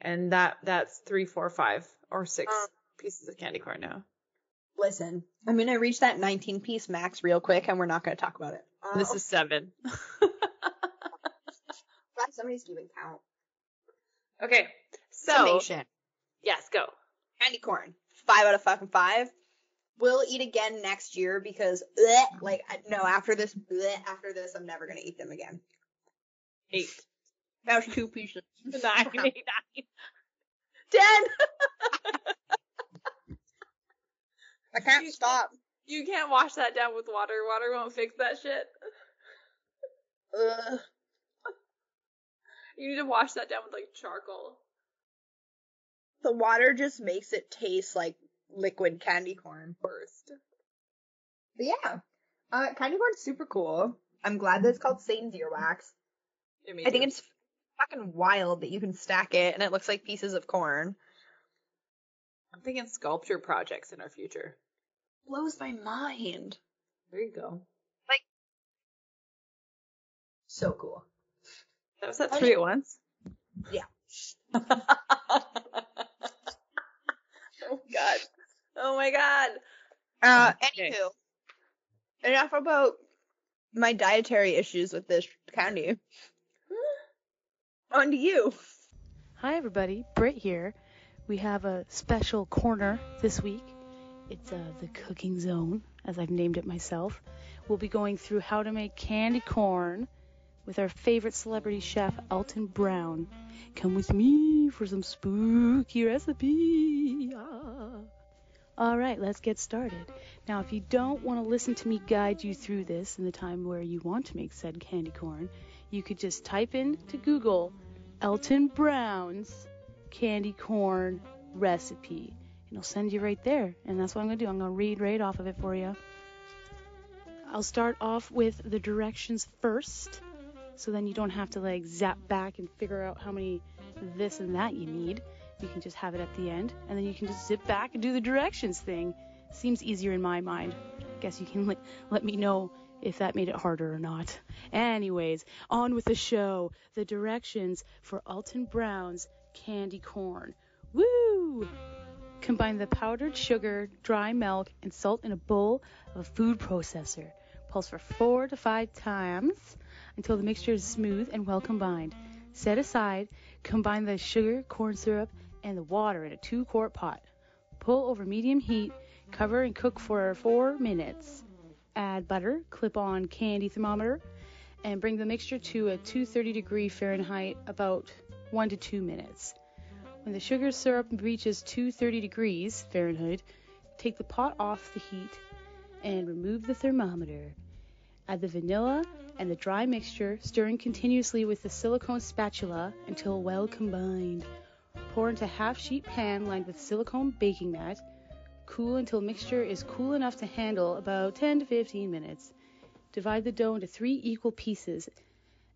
And that that's three, four, five, or six Um, pieces of candy corn now. Listen, I'm gonna reach that 19 piece max real quick, and we're not gonna talk about it. Uh, this is seven. glad somebody's keeping count. okay, so Summation. yes, go. Candy corn. Five out of fucking five. We'll eat again next year because bleh, like no after this bleh, after this I'm never gonna eat them again. Eight. That was two pieces. Nine, eight, nine. Ten. I can't stop. You can't wash that down with water. Water won't fix that shit. Ugh. You need to wash that down with like charcoal. The water just makes it taste like liquid candy corn. First. But yeah, uh, candy corn's super cool. I'm glad that it's called Satan's earwax. I think it's fucking wild that you can stack it and it looks like pieces of corn. I'm thinking sculpture projects in our future. Blows my mind. There you go. Like, so cool. That was that three at once. Yeah. oh god. Oh my god. Uh, Okay. anywho, enough about my dietary issues with this candy. On to you. Hi, everybody. Britt here. We have a special corner this week. It's uh, the cooking zone, as I've named it myself. We'll be going through how to make candy corn with our favorite celebrity chef, Alton Brown. Come with me for some spooky recipe. Ah. All right, let's get started. Now, if you don't want to listen to me guide you through this in the time where you want to make said candy corn, you could just type in to Google Alton Brown's candy corn recipe. And it'll send you right there. And that's what I'm going to do. I'm going to read right off of it for you. I'll start off with the directions first. So then you don't have to like zap back and figure out how many this and that you need. You can just have it at the end. And then you can just zip back and do the directions thing. Seems easier in my mind. Guess you can let, let me know if that made it harder or not. Anyways, on with the show. The directions for Alton Brown's candy corn. Woo! Combine the powdered sugar, dry milk, and salt in a bowl of a food processor. Pulse for four to five times until the mixture is smooth and well combined. Set aside, combine the sugar, corn syrup, and the water in a two quart pot. Pull over medium heat, cover and cook for four minutes. Add butter, clip on candy thermometer, and bring the mixture to a 230 degree Fahrenheit about one to two minutes. When the sugar syrup reaches 230 degrees Fahrenheit, take the pot off the heat and remove the thermometer. Add the vanilla and the dry mixture, stirring continuously with the silicone spatula until well combined. Pour into half sheet pan lined with silicone baking mat. Cool until mixture is cool enough to handle about 10 to 15 minutes. Divide the dough into three equal pieces.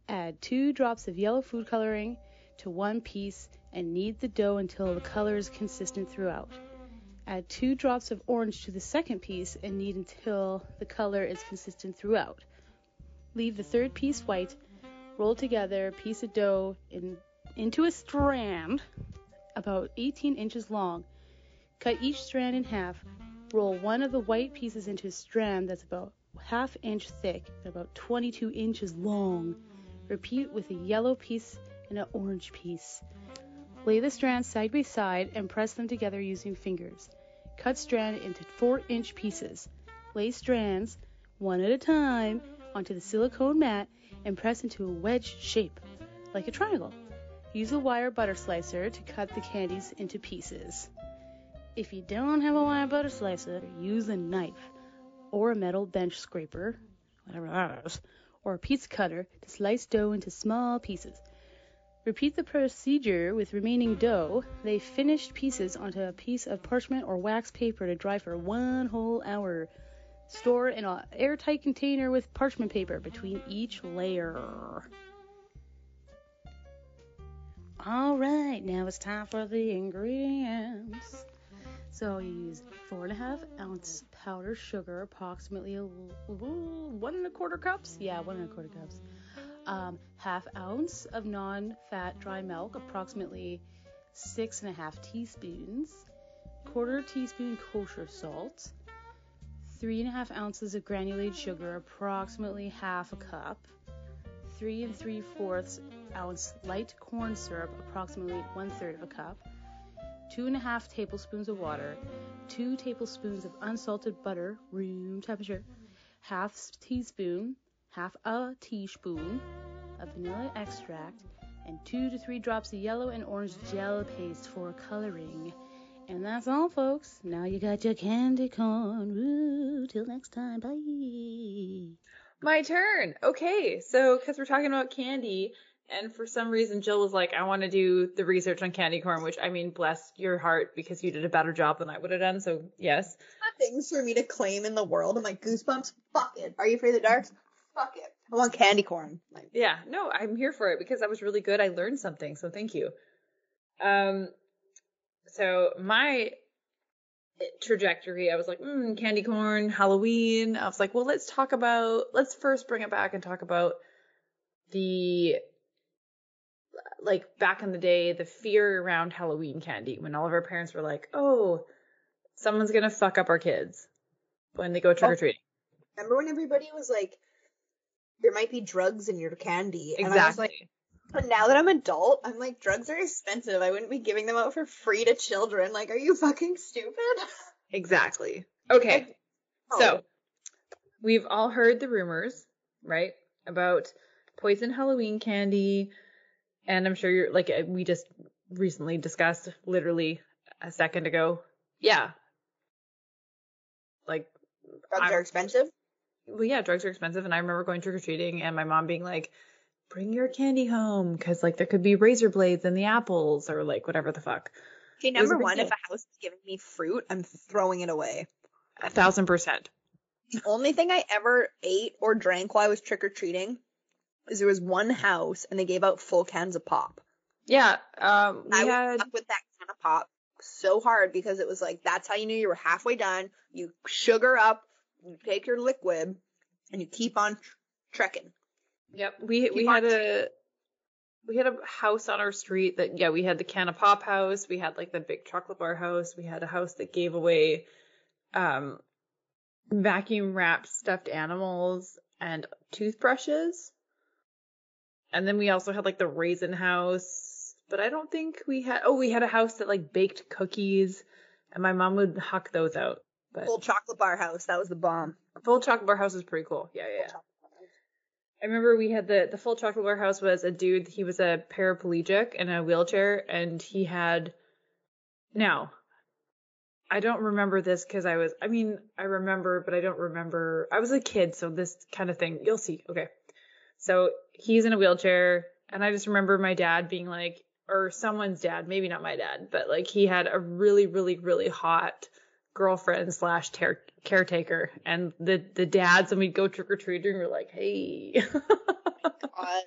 Add two drops of yellow food coloring to one piece and knead the dough until the color is consistent throughout. Add two drops of orange to the second piece and knead until the color is consistent throughout. Leave the third piece white. Roll together a piece of dough in, into a strand about 18 inches long. Cut each strand in half. Roll one of the white pieces into a strand that's about half inch thick and about 22 inches long. Repeat with a yellow piece and an orange piece. Lay the strands side by side and press them together using fingers. Cut strand into 4 inch pieces. Lay strands, one at a time, onto the silicone mat and press into a wedge shape, like a triangle. Use a wire butter slicer to cut the candies into pieces. If you don't have a wire butter slicer, use a knife or a metal bench scraper, whatever that is, or a pizza cutter to slice dough into small pieces. Repeat the procedure with remaining dough. Lay finished pieces onto a piece of parchment or wax paper to dry for one whole hour. Store in an airtight container with parchment paper between each layer. Alright, now it's time for the ingredients. So you use four and a half ounce powdered sugar, approximately a, one and a quarter cups. Yeah, one and a quarter cups. Um, half ounce of non-fat dry milk, approximately six and a half teaspoons. Quarter teaspoon kosher salt. Three and a half ounces of granulated sugar, approximately half a cup. Three and three fourths ounce light corn syrup, approximately one third of a cup, two and a half tablespoons of water, two tablespoons of unsalted butter, room temperature, half teaspoon, half a teaspoon of vanilla extract, and two to three drops of yellow and orange gel paste for coloring. And that's all, folks. Now you got your candy corn. Woo! Till next time. Bye. My turn. Okay, so because we're talking about candy, and for some reason Jill was like, I want to do the research on candy corn, which I mean, bless your heart because you did a better job than I would have done. So yes. Things for me to claim in the world. I'm like, goosebumps? Fuck it. Are you afraid of the dark? Fuck it. I want candy corn. Like, Yeah, no, I'm here for it because that was really good. I learned something, so thank you. Um, so my trajectory, I was like, mm, candy corn, Halloween. I was like, well, let's talk about, let's first bring it back and talk about the, like back in the day, the fear around Halloween candy when all of our parents were like, oh, someone's gonna fuck up our kids when they go trick or oh. treating. remember when everybody was like, there might be drugs in your candy? And I was like, Exactly. but now that I'm adult, I'm like, drugs are expensive. I wouldn't be giving them out for free to children. Like, are you fucking stupid? Exactly. Okay. Oh. So, we've all heard the rumors, right, about poison Halloween candy, and I'm sure you're like uh, we just recently discussed literally a second ago. Yeah. Like, drugs I'm- are expensive. well, yeah, drugs are expensive, and I remember going trick or treating, and my mom being like, "Bring your candy home, because like there could be razor blades in the apples, or like whatever the fuck." Okay, number one, if a house is giving me fruit, I'm throwing it away. A thousand percent. The only thing I ever ate or drank while I was trick or treating is there was one house and they gave out full cans of pop. Yeah. Um. We I had. stuck with that can of pop so hard because it was like that's how you knew you were halfway done. You sugar up, you take your liquid, and you keep on tr- trekking. Yep. We we had on a we had a house on our street that yeah we had the can of pop house we had like the big chocolate bar house we had a house that gave away um vacuum wrapped stuffed animals and toothbrushes and then we also had like the raisin house but i don't think we had oh we had a house that like baked cookies and my mom would huck those out but Full chocolate bar house. That was the bomb. full chocolate bar house is pretty cool yeah yeah, yeah. I remember we had the the full chocolate warehouse was a dude. He was a paraplegic in a wheelchair, and he had. Now, I don't remember this because I was. I mean, I remember, but I don't remember. I was a kid, so this kind of thing. You'll see. Okay, so he's in a wheelchair, and I just remember my dad being like, or someone's dad, maybe not my dad, but like he had a really, really, really hot girlfriend slash ter- caretaker and the the dads and we'd go trick or treating were like hey God.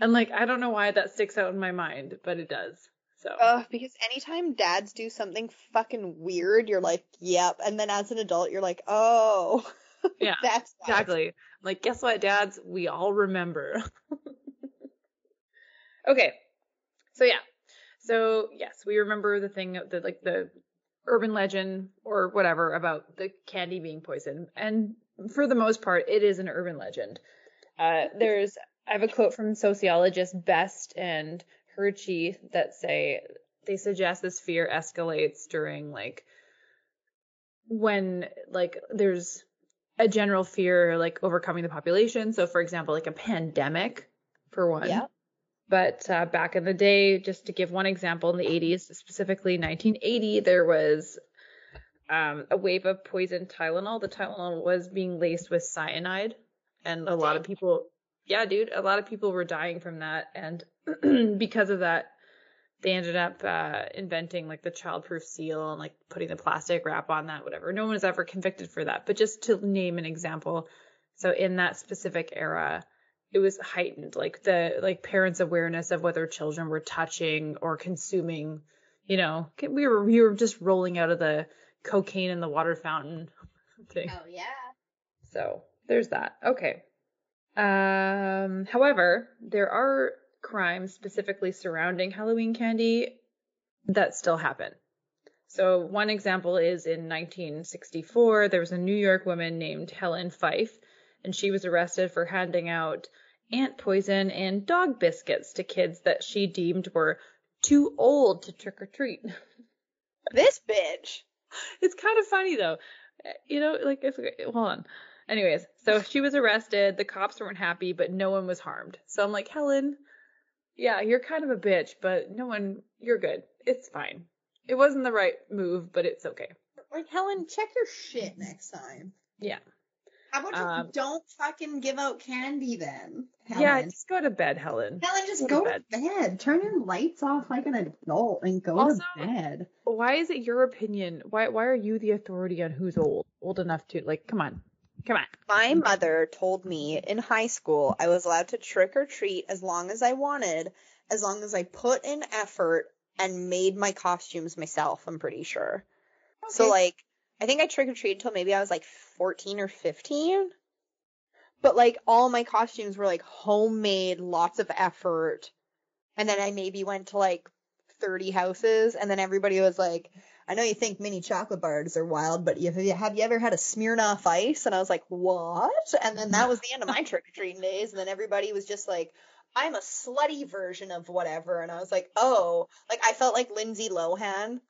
and like i don't know why that sticks out in my mind but it does so Ugh, because anytime dads do something fucking weird, you're like, yep. And then as an adult, you're like, oh, yeah that's exactly like guess what dads? We all remember. Okay. So yeah. So yes we remember the thing the like the urban legend or whatever about the candy being poisoned and for the most part it is an urban legend. Uh, there's i have a quote from sociologist best and Horiuchi that say they suggest this fear escalates during like when like there's a general fear like overcoming the population so for example like a pandemic for one Yep. but uh, back in the day, just to give one example, in the 80s, specifically 1980, there was um, a wave of poison Tylenol. The Tylenol was being laced with cyanide, and a lot of people, yeah, dude, a lot of people were dying from that. And because of that, they ended up uh, inventing like the childproof seal and like putting the plastic wrap on that, whatever. No one was ever convicted for that. But just to name an example, so in that specific era, it was heightened like the like parents awareness of whether children were touching or consuming you know we were we were just rolling out of the cocaine in the water fountain thing Oh yeah. so there's that okay um however there are crimes specifically surrounding halloween candy that still happen so one example is in 1964 there was a new york woman named helen fife and she was arrested for handing out ant poison and dog biscuits to kids that she deemed were too old to trick or treat. This bitch. It's kind of funny though. You know, like if hold on. Anyways, so she was arrested, the cops weren't happy, but no one was harmed. So I'm like, Helen, yeah, you're kind of a bitch, but no one you're good. It's fine. It wasn't the right move, but it's okay. Like Helen, check your shit next time. Yeah. How about you Um, don't fucking give out candy then? Helen. Yeah, just go to bed, Helen. Helen, just go go, to to bed. Turn your lights off like an adult and go Also- to bed. Why is it your opinion? Why why are you the authority on who's old? Old enough to like come on. Come on. My mother told me in high school I was allowed to trick or treat as long as I wanted, as long as I put in effort and made my costumes myself, I'm pretty sure. So like I think I trick or treated until maybe I was like 14 or 15. But like all my costumes were like homemade, lots of effort. And then I maybe went to like 30 houses and then everybody was like, I know you think mini chocolate bars are wild, but have you, have you ever had a Smirnoff ice? And I was like, what? And then that was the end of my trick or treating days. And then everybody was just like, I'm a slutty version of whatever. And I was like, oh, like I felt like Lindsay Lohan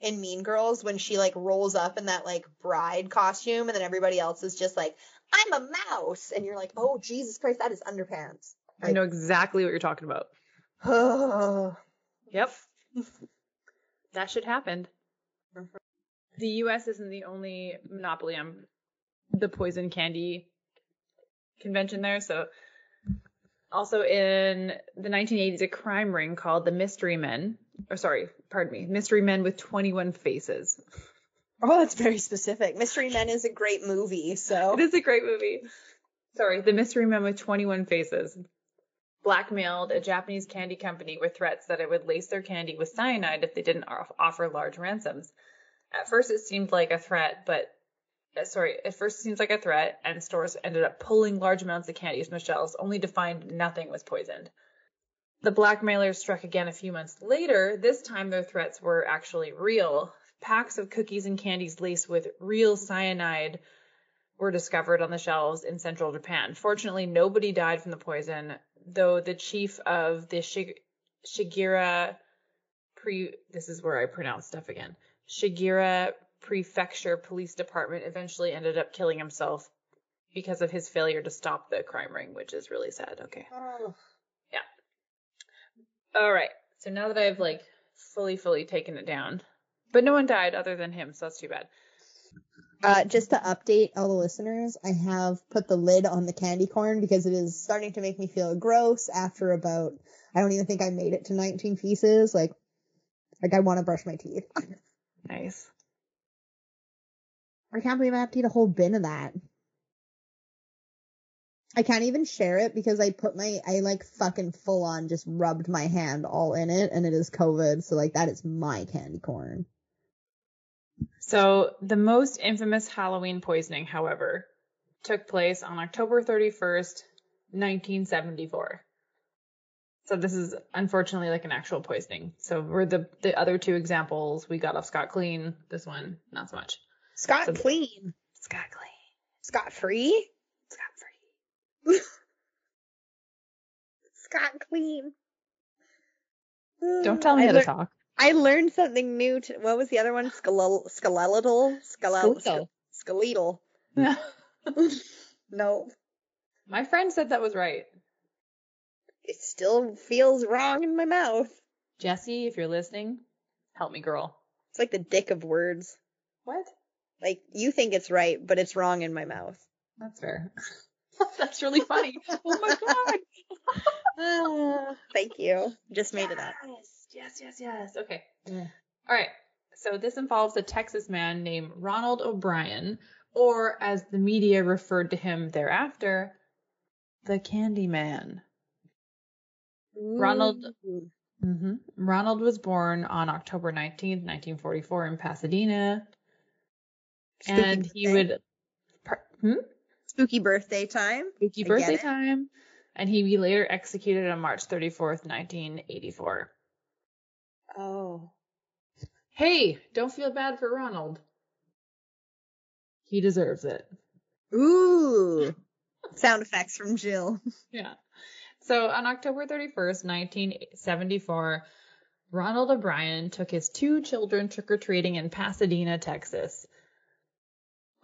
in Mean Girls when she like rolls up in that like bride costume and then everybody else is just like, I'm a mouse. And you're like, oh, Jesus Christ, that is underpants. I know exactly what you're talking about. Yep. that should happen. The US isn't the only monopoly on the poison candy convention there, so also in the 1980s a crime ring called the Mystery Men, or sorry, pardon me, Mystery Men with 21 faces. Oh, that's very specific. Mystery Men is a great movie, so It is a great movie. Sorry, the mystery Men with 21 faces blackmailed a Japanese candy company with threats that it would lace their candy with cyanide if they didn't offer large ransoms. At first, it seemed like a threat, but uh, sorry, at first it seems like a threat, and stores ended up pulling large amounts of candies from the shelves, only to find nothing was poisoned. The blackmailers struck again a few months later. This time their threats were actually real. Packs of cookies and candies laced with real cyanide were discovered on the shelves in central Japan. Fortunately, nobody died from the poison, though the chief of the Shig- Shigira pre this is where I pronounce stuff again. Shigira Prefecture Police Department eventually ended up killing himself because of his failure to stop the crime ring, which is really sad. Okay. Oh. All right. So now that I've like fully, fully taken it down, but no one died other than him, so that's too bad. Uh, just to update all the listeners, I have put the lid on the candy corn because it is starting to make me feel gross after about, I don't even think I made it to 19 pieces. Like, like I want to brush my teeth. Nice. I can't believe I have to eat a whole bin of that. I can't even share it because I put my, I like fucking full on just rubbed my hand all in it and it is COVID. So like that is my candy corn. So the most infamous Halloween poisoning, however, took place on October 31st, 1974. So this is unfortunately like an actual poisoning. So we're the the other two examples we got off scot clean. This one not so much. Scott So- clean. Scot clean. Scott free. Scot free. Scott clean. Don't tell me I how lear- to talk. I learned something new. To, what was the other one? Skele- skeletal? Skeletal? Skeletal. Skeletal. No, My friend said that was right. it still feels wrong in my mouth. Jesse, if you're listening, help me, girl. It's like the dick of words. What? Like you think it's right, but it's wrong in my mouth. That's fair. That's really funny. oh my god. Ah, thank you. Just made it up. Yes, yes, yes. Okay. Yeah. All right. So this involves a Texas man named Ronald O'Bryan, or as the media referred to him thereafter, the Candy Man. Ronald- Ooh. hmm Ronald was born on October 19th, 1944, in Pasadena, Spooky and he birthday. would. Hmm? spooky birthday time. Spooky I birthday time. And he be later executed on March 34th, 1984. Oh. Hey, don't feel bad for Ronald. He deserves it. Ooh. Sound effects from Jill. Yeah. So on October 31st, 1974, Ronald O'Bryan took his two children trick or treating in Pasadena, Texas.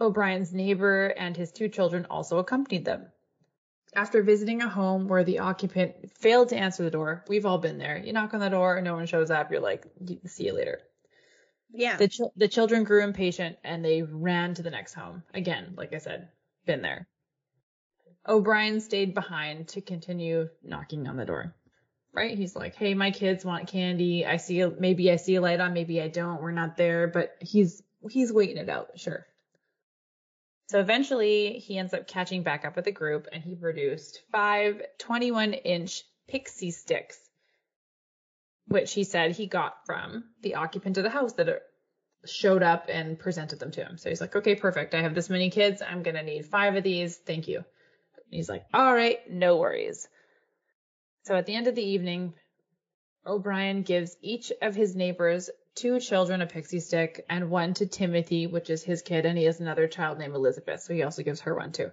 O'Bryan's neighbor and his two children also accompanied them. After visiting a home where the occupant failed to answer the door, we've all been there. You knock on the door, no one shows up, you're like, see you later. Yeah. The, chil- the children grew impatient and they ran to the next home. Again, like I said, been there. O'Bryan stayed behind to continue knocking on the door. Right? He's like, "Hey, my kids want candy. I see a, maybe I see a light on, maybe I don't. We're not there, but he's he's waiting it out, sure." So eventually, he ends up catching back up with the group and he produced five 21-inch pixie sticks which he said he got from the occupant of the house that uh, showed up and presented them to him. So he's like, okay, perfect. I have this many kids. I'm going to need five of these. Thank you. And he's like, all right, no worries. So at the end of the evening, O'Bryan gives each of his neighbors two children a pixie stick and one to Timothy, which is his kid, and he has another child named Elizabeth. So he also gives her one too.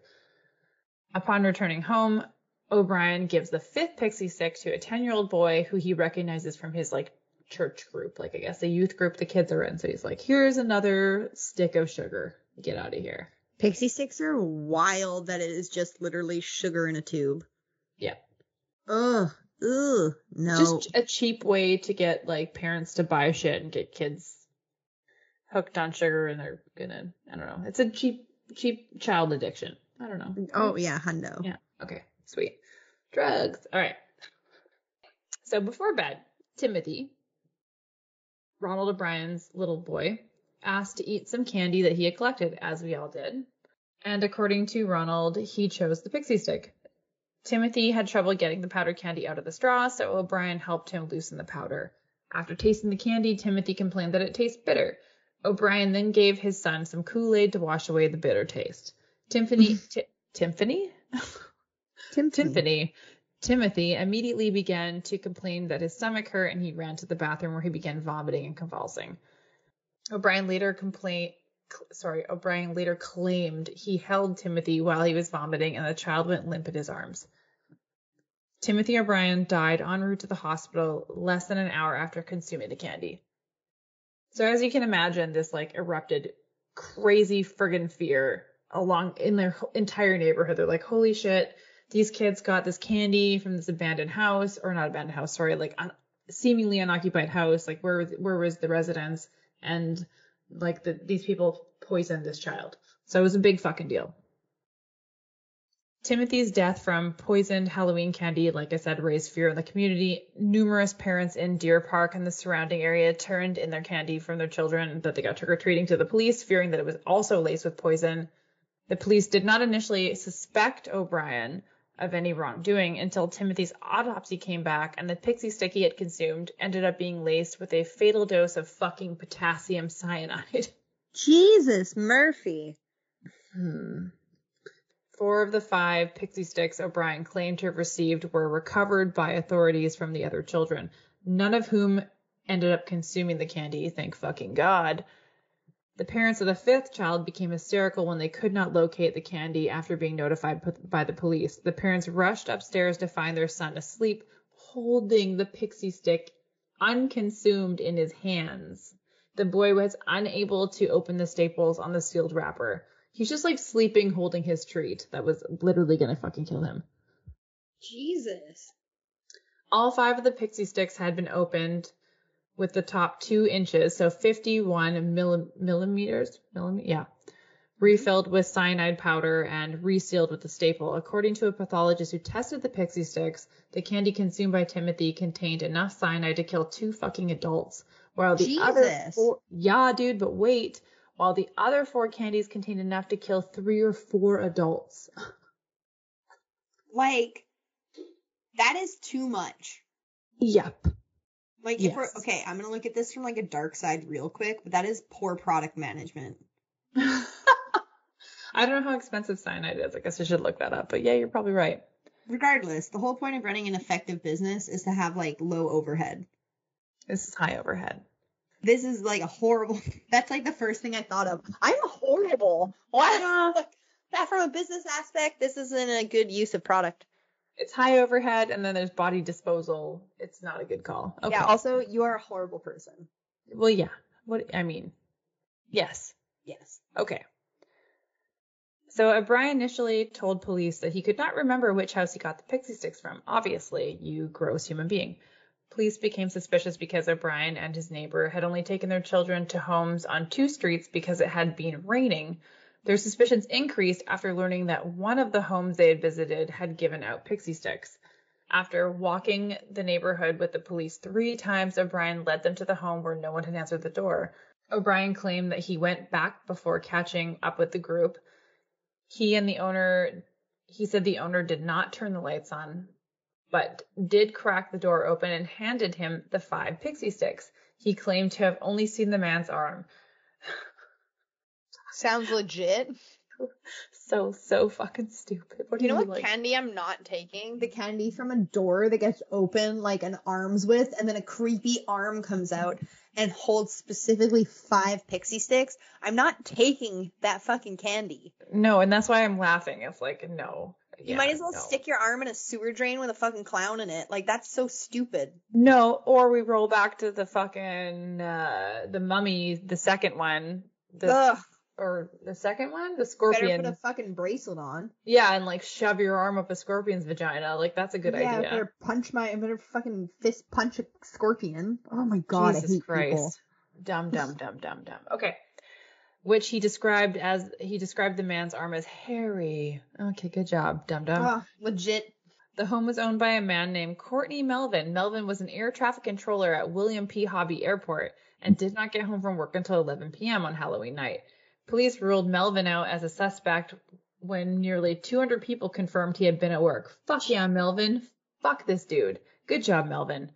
Upon returning home, O'Bryan gives the fifth pixie stick to a 10 year old boy who he recognizes from his like church group, like I guess the youth group the kids are in. So he's like, here's another stick of sugar. Get out of here. Pixie sticks are wild that it is just literally sugar in a tube. Yeah. Ugh. Ugh. No. Just a cheap way to get like parents to buy shit and get kids hooked on sugar and they're gonna, I don't know. It's a cheap, cheap child addiction. I don't know. oh yeah, hundo. Yeah. Okay. Sweet. Drugs. All right. So before bed, Timothy, Ronald O'Bryan's little boy, asked to eat some candy that he had collected, as we all did. And according to Ronald, he chose the pixie stick. Timothy had trouble getting the powdered candy out of the straw, so O'Bryan helped him loosen the powder. After tasting the candy, Timothy complained that it tastes bitter. O'Bryan then gave his son some Kool-Aid to wash away the bitter taste. Timpani, Ti- Timpani? Timpani. Timpani. Timothy immediately began to complain that his stomach hurt and he ran to the bathroom where he began vomiting and convulsing. O'Bryan later complained sorry, O'Bryan later claimed he held Timothy while he was vomiting and the child went limp in his arms. Timothy O'Bryan died en route to the hospital less than an hour after consuming the candy. So as you can imagine, this like erupted crazy friggin' fear along in their entire neighborhood. They're like, holy shit, these kids got this candy from this abandoned house, or not abandoned house, sorry, like un- seemingly unoccupied house. Like where where was the residence? And like the, these people poisoned this child. So it was a big fucking deal. Timothy's death from poisoned Halloween candy, like I said, raised fear in the community. Numerous parents in Deer Park and the surrounding area turned in their candy from their children that they got trick or treating to the police, fearing that it was also laced with poison. The police did not initially suspect O'Bryan of any wrongdoing until Timothy's autopsy came back and the pixie stick he had consumed ended up being laced with a fatal dose of fucking potassium cyanide. Jesus, Murphy. Hmm. Four of the five pixie sticks O'Bryan claimed to have received were recovered by authorities from the other children, none of whom ended up consuming the candy, thank fucking God. The parents of the fifth child became hysterical when they could not locate the candy after being notified by the police. The parents rushed upstairs to find their son asleep, holding the pixie stick unconsumed in his hands. The boy was unable to open the staples on the sealed wrapper. He's just like sleeping holding his treat that was literally gonna fucking kill him. Jesus. All five of the pixie sticks had been opened with the top two inches, so 51 millimeters, millimeter, yeah, refilled with cyanide powder and resealed with a staple. According to a pathologist who tested the pixie sticks, the candy consumed by Timothy contained enough cyanide to kill two fucking adults, while the Jesus. other four, yeah, dude, but wait, while the other four candies contained enough to kill three or four adults. Like, that is too much. Yep. Like if we're okay, I'm gonna look at this from like a dark side real quick, but that is poor product management. I don't know how expensive cyanide is. I guess I should look that up. But yeah, you're probably right. Regardless, the whole point of running an effective business is to have like low overhead. This is high overhead. This is like a horrible. That's like the first thing I thought of. I'm horrible. What? that from a business aspect, this isn't a good use of product. It's high overhead, and then there's body disposal. It's not a good call. Okay. Yeah. Also, you are a horrible person. well, yeah. What I mean, yes. Yes. Okay. So uh, O'Bryan initially told police that he could not remember which house he got the pixie sticks from. Obviously, you gross human being. Police became suspicious because O'Bryan and his neighbor had only taken their children to homes on two streets because it had been raining. Their suspicions increased after learning that one of the homes they had visited had given out pixie sticks. After walking the neighborhood with the police three times, O'Bryan led them to the home where no one had answered the door. O'Bryan claimed that he went back before catching up with the group. He and the owner, he said the owner did not turn the lights on, but did crack the door open and handed him the five pixie sticks. He claimed to have only seen the man's arm. Sounds legit. So, so fucking stupid. What do You know you what like? candy I'm not taking? The candy from a door that gets open like an arm's width, and then a creepy arm comes out and holds specifically five pixie sticks. I'm not taking that fucking candy. No, and that's why I'm laughing. It's like, no. You Yeah, might as well no. stick your arm in a sewer drain with a fucking clown in it. Like that's so stupid. No, or we roll back to the fucking uh the mummy, the second one, the Ugh. Or the second one, the scorpion. Better put a fucking bracelet on. Yeah, and like shove your arm up a scorpion's vagina. Like that's a good idea. yeah, I idea. better punch my, I better fucking fist punch a scorpion. Oh my god, Jesus I hate Christ. people. Dumb, dumb, dumb, dumb, dumb. Okay. Which he described as he described the man's arm as hairy. Okay, good job, dumb dumb. Oh, legit. The home was owned by a man named Courtney Melvin. Melvin was an air traffic controller at William P. Hobby Airport and did not get home from work until 11 p.m. on Halloween night. Police ruled Melvin out as a suspect when nearly 200 people confirmed he had been at work. Fuck yeah, Melvin. Fuck this dude. Good job, Melvin.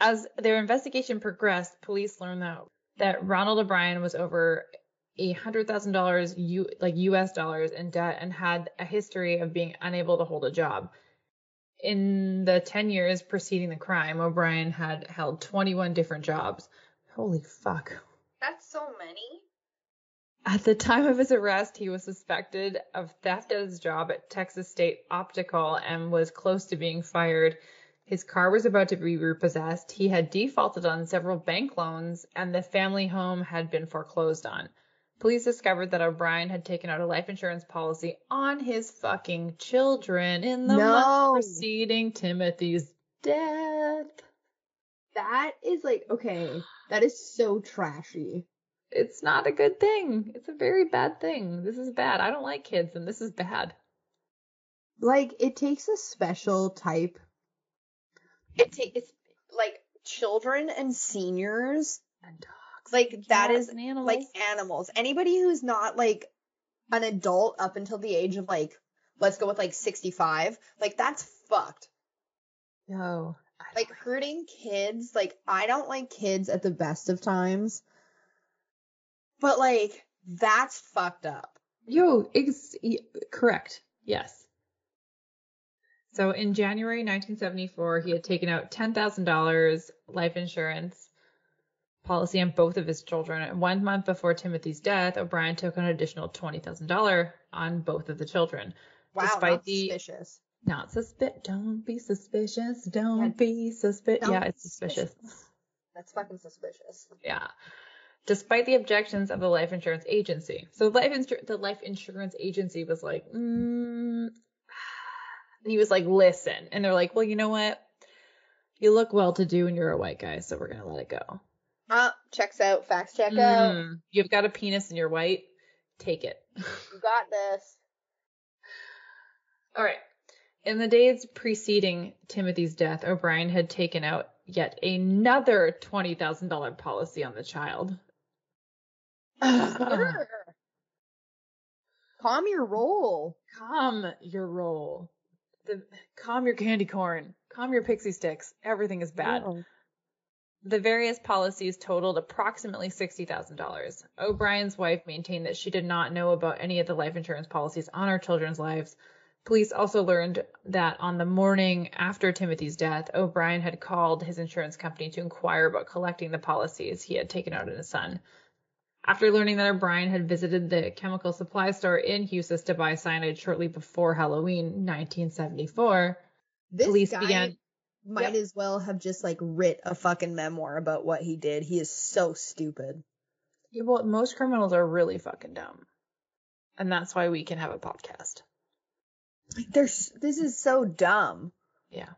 As their investigation progressed, police learned that that Ronald O'Bryan was over a hundred thousand dollars U like US dollars in debt and had a history of being unable to hold a job. In the 10 years preceding the crime, O'Bryan had held 21 different jobs. Holy fuck. That's so many. At the time of his arrest, he was suspected of theft at his job at Texas State Optical and was close to being fired. His car was about to be repossessed. He had defaulted on several bank loans, and the family home had been foreclosed on. Police discovered that O'Bryan had taken out a life insurance policy on his fucking children in the No. month preceding Timothy's death. That is like okay. That is so trashy. It's not a good thing. It's a very bad thing. This is bad. I don't like kids, and this is bad. Like it takes a special type. It takes it's like children and seniors. And dogs. Like that Cats is and animals. like animals. Anybody who's not like an adult up until the age of like let's go with like 65, like that's fucked. No. Like hurting kids, like I don't like kids at the best of times. But like that's fucked up. Yo, ex- correct. Yes. So in January 1974, he had taken out $10,000 life insurance policy on both of his children. And one month before Timothy's death, O'Bryan took an additional $20,000 on both of the children. Wow, Despite not the- suspicious. Not suspicious. Don't be suspicious. Don't Yeah, be suspicious. Yeah, it's suspicious. That's fucking suspicious. Yeah. Despite the objections of the life insurance agency. So the life insur- the life insurance agency was like, mm. and he was like, listen. And they're like, well, you know what? You look well to do and you're a white guy, so we're gonna let it go. Uh, checks out. Facts check out. Mm, You've got a penis and you're white. Take it. You got this. All right. In the days preceding Timothy's death, O'Bryan had taken out yet another $20,000 policy on the child. Sure. Calm your roll. calm your roll. The, calm your candy corn. Calm your pixie sticks. Everything is bad. The various policies totaled approximately $60,000. O'Bryan's wife maintained that she did not know about any of the life insurance policies on her children's lives. Police also learned that on the morning after Timothy's death, O'Bryan had called his insurance company to inquire about collecting the policies he had taken out on his son. After learning that O'Bryan had visited the chemical supply store in Houston to buy cyanide shortly before Halloween 1974, This police guy began. might as well have just like writ a fucking memoir about what he did. He is so stupid. Yeah, well, most criminals are really fucking dumb. And that's why we can have a podcast. Like, there's this is so dumb. Yeah.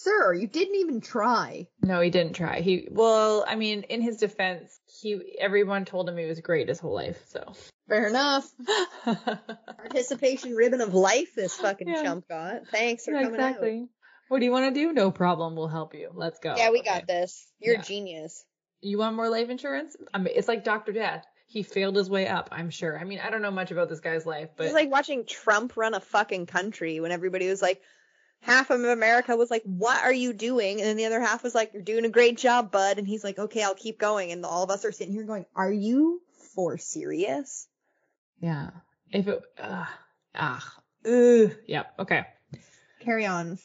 Sir, you didn't even try. No, he didn't try. He, well, I mean, in his defense, he, everyone told him he was great his whole life, so. Fair enough. Participation ribbon of life this fucking Yeah. chump got. Thanks for Yeah, coming out. exactly. What do you want to do? No problem. We'll help you. Let's go. Yeah, we Okay. got this. You're Yeah. a genius. You want more life insurance? I mean, it's like Dr. Death. He failed his way up, I'm sure. I mean, I don't know much about this guy's life, but It's like watching Trump run a fucking country when everybody was like, half of America was like, what are you doing? And then the other half was like, you're doing a great job, bud. And he's like, okay, I'll keep going. And all of us are sitting here going, are you for serious? yeah. If it, uh, ah, ugh. Yeah, okay. Carry on.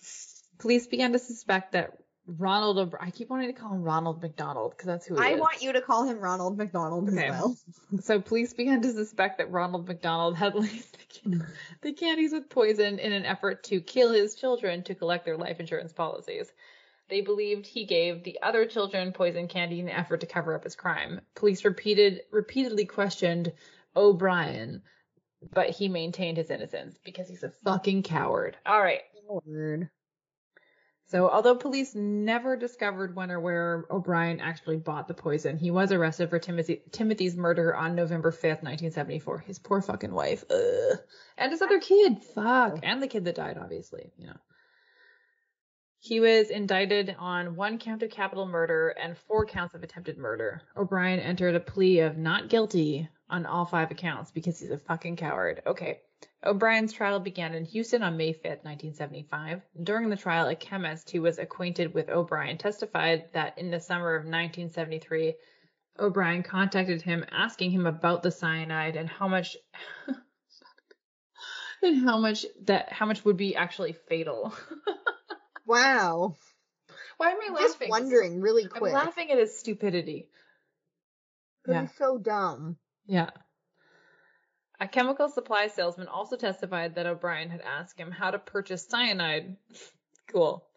Police began to suspect that Ronald O'Bryan, I keep wanting to call him Ronald McDonald because that's who he I is. want you to call him Ronald McDonald Okay. as well. So police began to suspect that Ronald McDonald had laced the, can- the candies with poison in an effort to kill his children to collect their life insurance policies. They believed he gave the other children poison candy in an effort to cover up his crime. Police repeated repeatedly questioned O'Bryan, but he maintained his innocence because he's a fucking coward. All right. Word. So, although police never discovered when or where O'Bryan actually bought the poison, he was arrested for Timothy, Timothy's murder on November 5th, 1974. His poor fucking wife. Ugh. And his other kid. Fuck. Oh. And the kid that died, obviously, you know. He was indicted on one count of capital murder and four counts of attempted murder. O'Bryan entered a plea of not guilty on all five accounts because he's a fucking coward. Okay. O'Bryan's trial began in Houston on May 5th, 1975. During the trial, a chemist who was acquainted with O'Bryan testified that in the summer of 1973, O'Bryan contacted him asking him about the cyanide and how much and how much that how much would be actually fatal. Wow. Why am I laughing? just wondering really quick. I'm laughing at his stupidity. 'cause Yeah. So dumb. Yeah. A chemical supply salesman also testified that O'Bryan had asked him how to purchase cyanide. cool.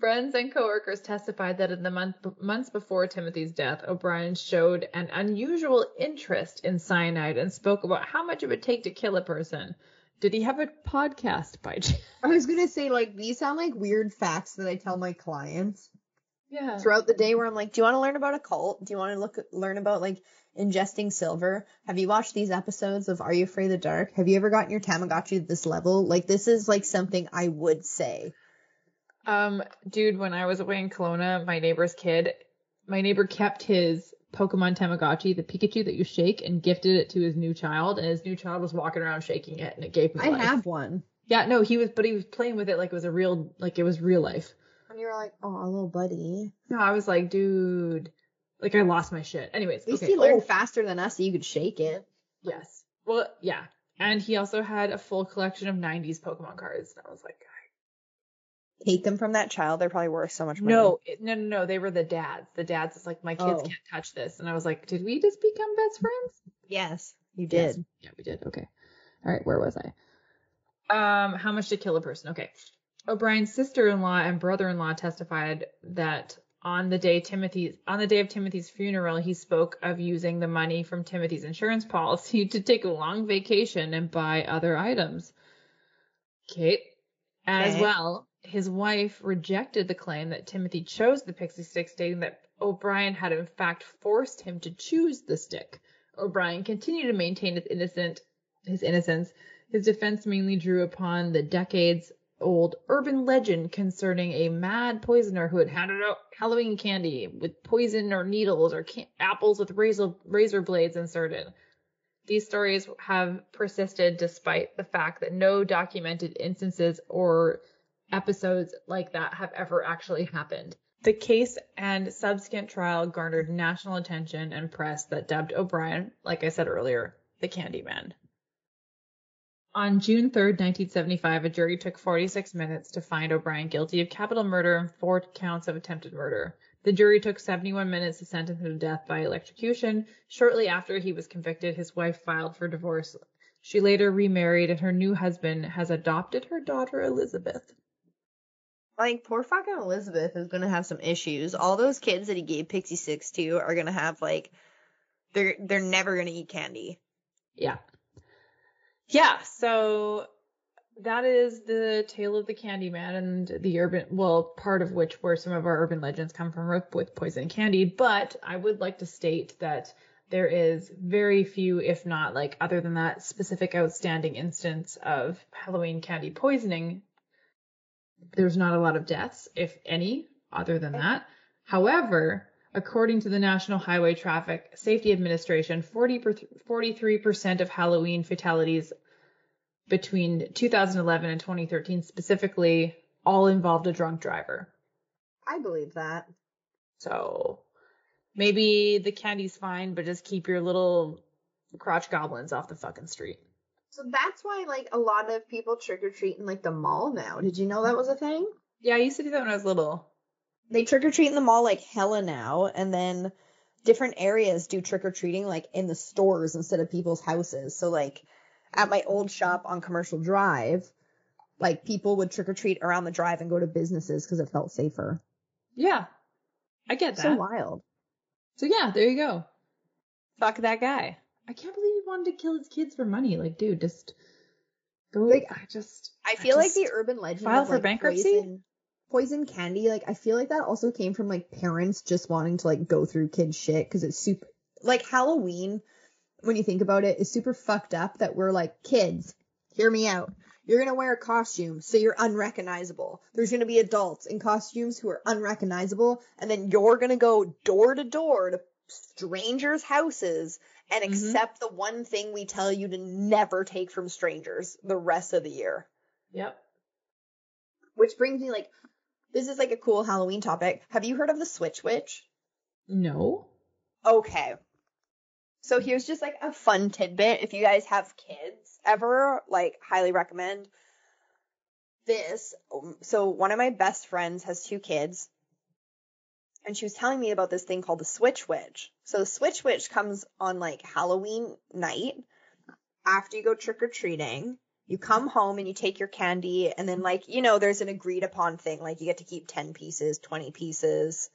Friends and coworkers testified that in the month, months before Timothy's death, O'Bryan showed an unusual interest in cyanide and spoke about how much it would take to kill a person. Did he have a podcast by chance? I was gonna say like these sound like weird facts that I tell my clients Yeah. throughout the day where I'm like, do you want to learn about a cult? Do you want to look learn about like ingesting silver? Have you watched these episodes of Are You Afraid of the Dark? Have you ever gotten your Tamagotchi to this level? Like this is like something I would say. Um, dude, when I was away in Kelowna, my neighbor's kid, my neighbor kept his Pokemon Tamagotchi, the Pikachu that you shake, and gifted it to his new child, and his new child was walking around shaking it, and it gave him I life. have one. Yeah, no, he was, but he was playing with it like it was a real, like it was real life. And you were like, oh, a little buddy. No, I was like, dude, like I lost my shit. Anyways, At least okay. he learned oh, faster than us so you could shake it. yes. Well, yeah. And he also had a full collection of 90s Pokemon cards. And I was like, Take them from that child, they're probably worth so much money. No, it- no, no, no. They were the dads. The dads is like, my kids Oh. can't touch this. And I was like, did we just become best friends? Yes, you Yes. did. Yeah, we did. Okay. All right. Where was I? Um, how much to kill a person? Okay. O'Bryan's sister-in-law and brother-in-law testified that on the day Timothy on the day of Timothy's funeral, he spoke of using the money from Timothy's insurance policy to take a long vacation and buy other items. Kate, as Okay. well, his wife rejected the claim that Timothy chose the pixie stick, stating that O'Bryan had in fact forced him to choose the stick. O'Bryan continued to maintain his innocent his innocence. His defense mainly drew upon the decades old urban legend concerning a mad poisoner who had handed out Halloween candy with poison or needles or can- apples with razor razor blades inserted. These stories have persisted despite the fact that no documented instances or episodes like that have ever actually happened. The case and subsequent trial garnered national attention and press that dubbed O'Bryan, like I said earlier, the Candyman. On June 3, 1975, a jury took 46 minutes to find O'Bryan guilty of capital murder and four counts of attempted murder. The jury took 71 minutes to sentence him to death by electrocution. Shortly after he was convicted, his wife filed for divorce. She later remarried, and her new husband has adopted her daughter Elizabeth. Like poor fucking Elizabeth is gonna have some issues. All those kids that he gave Pixie Six to are gonna have like they're they're never gonna eat candy. Yeah. Yeah, so that is the tale of the Candyman and the urban, well, part of which where some of our urban legends come from with poison candy. But I would like to state that there is very few, if not like other than that specific outstanding instance of Halloween candy poisoning. There's not a lot of deaths, if any, other than that. However, according to the National Highway Traffic Safety Administration, 40 per, 43% of Halloween fatalities between 2011 and 2013 specifically all involved a drunk driver. I believe that. So maybe the candy's fine, but just keep your little crotch goblins off the fucking street. So that's why like a lot of people trick or treat in like the mall now. Did you know that was a thing? Yeah, I used to do that when I was little. They trick or treat in the mall like hella now, and then different areas do trick or treating like in the stores instead of people's houses. So like at my old shop on Commercial Drive, like people would trick or treat around the drive and go to businesses because it felt safer. Yeah, I get that. So wild. So, yeah, there you go. Fuck that guy. I can't believe he wanted to kill his kids for money. Like, dude, just go. Like, I just. I feel like just- the urban legend file of, for like, bankruptcy? Poison, poison candy, like I feel like that also came from like parents just wanting to like go through kids shit because it's super like Halloween. When you think about it, is super fucked up that we're like kids. Hear me out. You're gonna wear a costume, so you're unrecognizable. There's gonna be adults in costumes who are unrecognizable, and then you're gonna go door to door to strangers' houses and Mhm. accept the one thing we tell you to never take from strangers the rest of the year. Yep. Which brings me like, this is like a cool Halloween topic. Have you heard of the Switch Witch? No. Okay. So here's just like a fun tidbit. If you guys have kids ever like highly recommend this. So one of my best friends has two kids and she was telling me about this thing called the Switch Witch. So the Switch Witch comes on like Halloween night after you go trick or treating. You come home and you take your candy and then like, you know, there's an agreed upon thing. Like you get to keep 10 pieces, 20 pieces,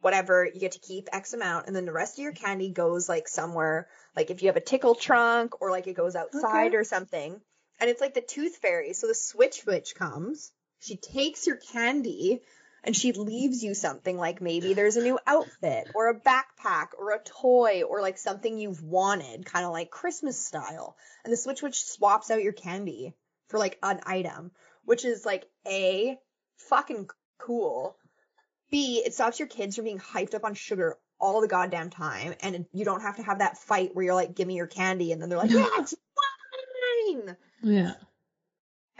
whatever. You get to keep X amount and then the rest of your candy goes like somewhere. Like if you have a tickle trunk or like it goes outside Okay. or something. And it's like the tooth fairy. So the Switch Witch comes. She takes your candy and she leaves you something like maybe there's a new outfit or a backpack or a toy or like something you've wanted, kind of like Christmas style. And the Switch Witch swaps out your candy for like an item, which is like A, fucking cool. B, it stops your kids from being hyped up on sugar all the goddamn time. And you don't have to have that fight where you're like, give me your candy. And then they're like, yeah, it's mine. Yeah.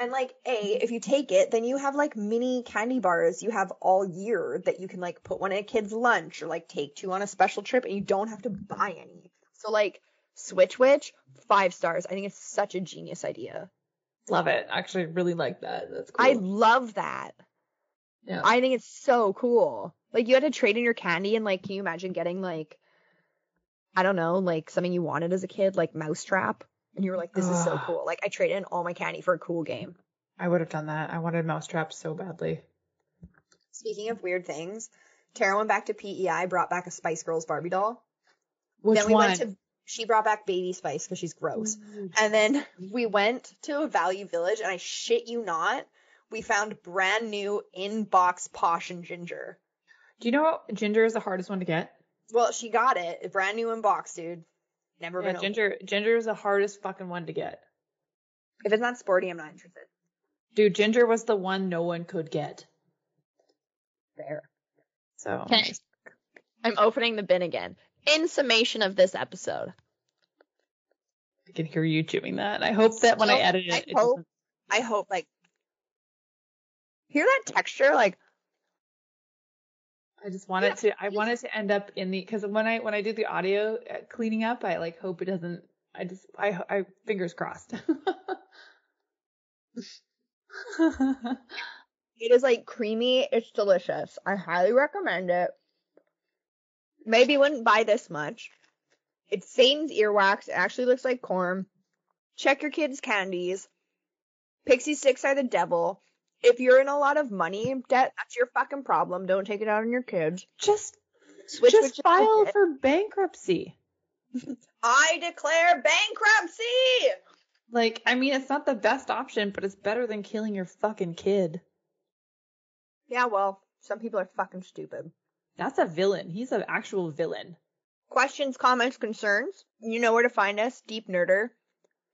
And like A, if you take it, then you have like mini candy bars you have all year that you can like put one in a kid's lunch or like take two on a special trip and you don't have to buy any. So like Switch Witch, five stars. I think it's such a genius idea. Love it. Actually, really like that. That's cool. I love that. yeah. I think it's so cool. Like you had to trade in your candy and like can you imagine getting like I don't know, like something you wanted as a kid, like Mousetrap? And you were like, this is so Ugh. cool. Like I traded in all my candy for a cool game. I would have done that. I wanted Mousetrap so badly. Speaking of weird things, Tara went back to PEI, brought back a Spice Girls Barbie doll. Which then we one? went to she brought back Baby Spice because she's gross. And then we went to a Value Village, and I shit you not, we found brand new in box Posh and Ginger. Do you know ginger is the hardest one to get? Well, she got it, brand new in box, dude. Never Yeah, been opened. ginger. Ginger is the hardest fucking one to get. If it's not sporty, I'm not interested. Dude, ginger was the one no one could get. Fair. So Okay. I'm opening the bin again. In summation of this episode, I can hear you chewing that. I hope that when I Nope, edit it, I it hope- doesn't- I hope like hear that texture, like I just want it to. I want it to end up in the because when I when I do the audio uh, cleaning up, I like hope it doesn't. I just I I fingers crossed. It is like creamy. It's delicious. I highly recommend it. Maybe wouldn't buy this much. It's Satan's earwax. It actually looks like corn. Check your kids' candies. Pixie sticks are the devil. If you're in a lot of money debt, that's your fucking problem. Don't take it out on your kids. just Switch just file for bankruptcy. I declare bankruptcy. Like, I mean, it's not the best option, but it's better than killing your fucking kid. Yeah, well, some people are fucking stupid. That's a villain. He's an actual villain. Questions, comments, concerns? You know where to find us, Deep Nerder.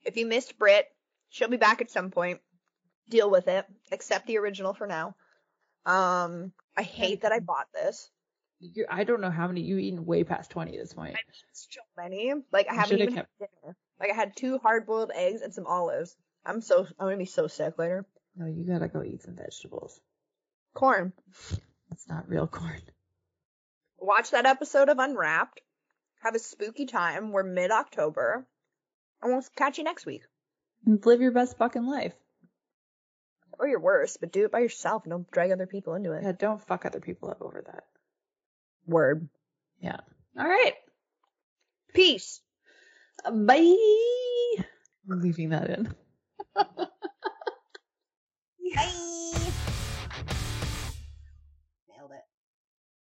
If you missed Brit, she'll be back at some point. Deal with it. Accept the original for now. Um, I hate that I bought this. You, I don't know how many you've eaten way past twenty at this point. I made so many. Like I You haven't even kept- had dinner. Like I had two hard boiled eggs and some olives. I'm so I'm gonna be so sick later. No, you gotta go eat some vegetables. Corn. It's not real corn. Watch that episode of Unwrapped. Have a spooky time. We're mid October. And we'll catch you next week. And live your best fucking life. Or your worst, but do it by yourself and don't drag other people into it. Yeah, don't fuck other people up over that. Word. Yeah. All right. Peace. Bye. I'm leaving that in. Bye.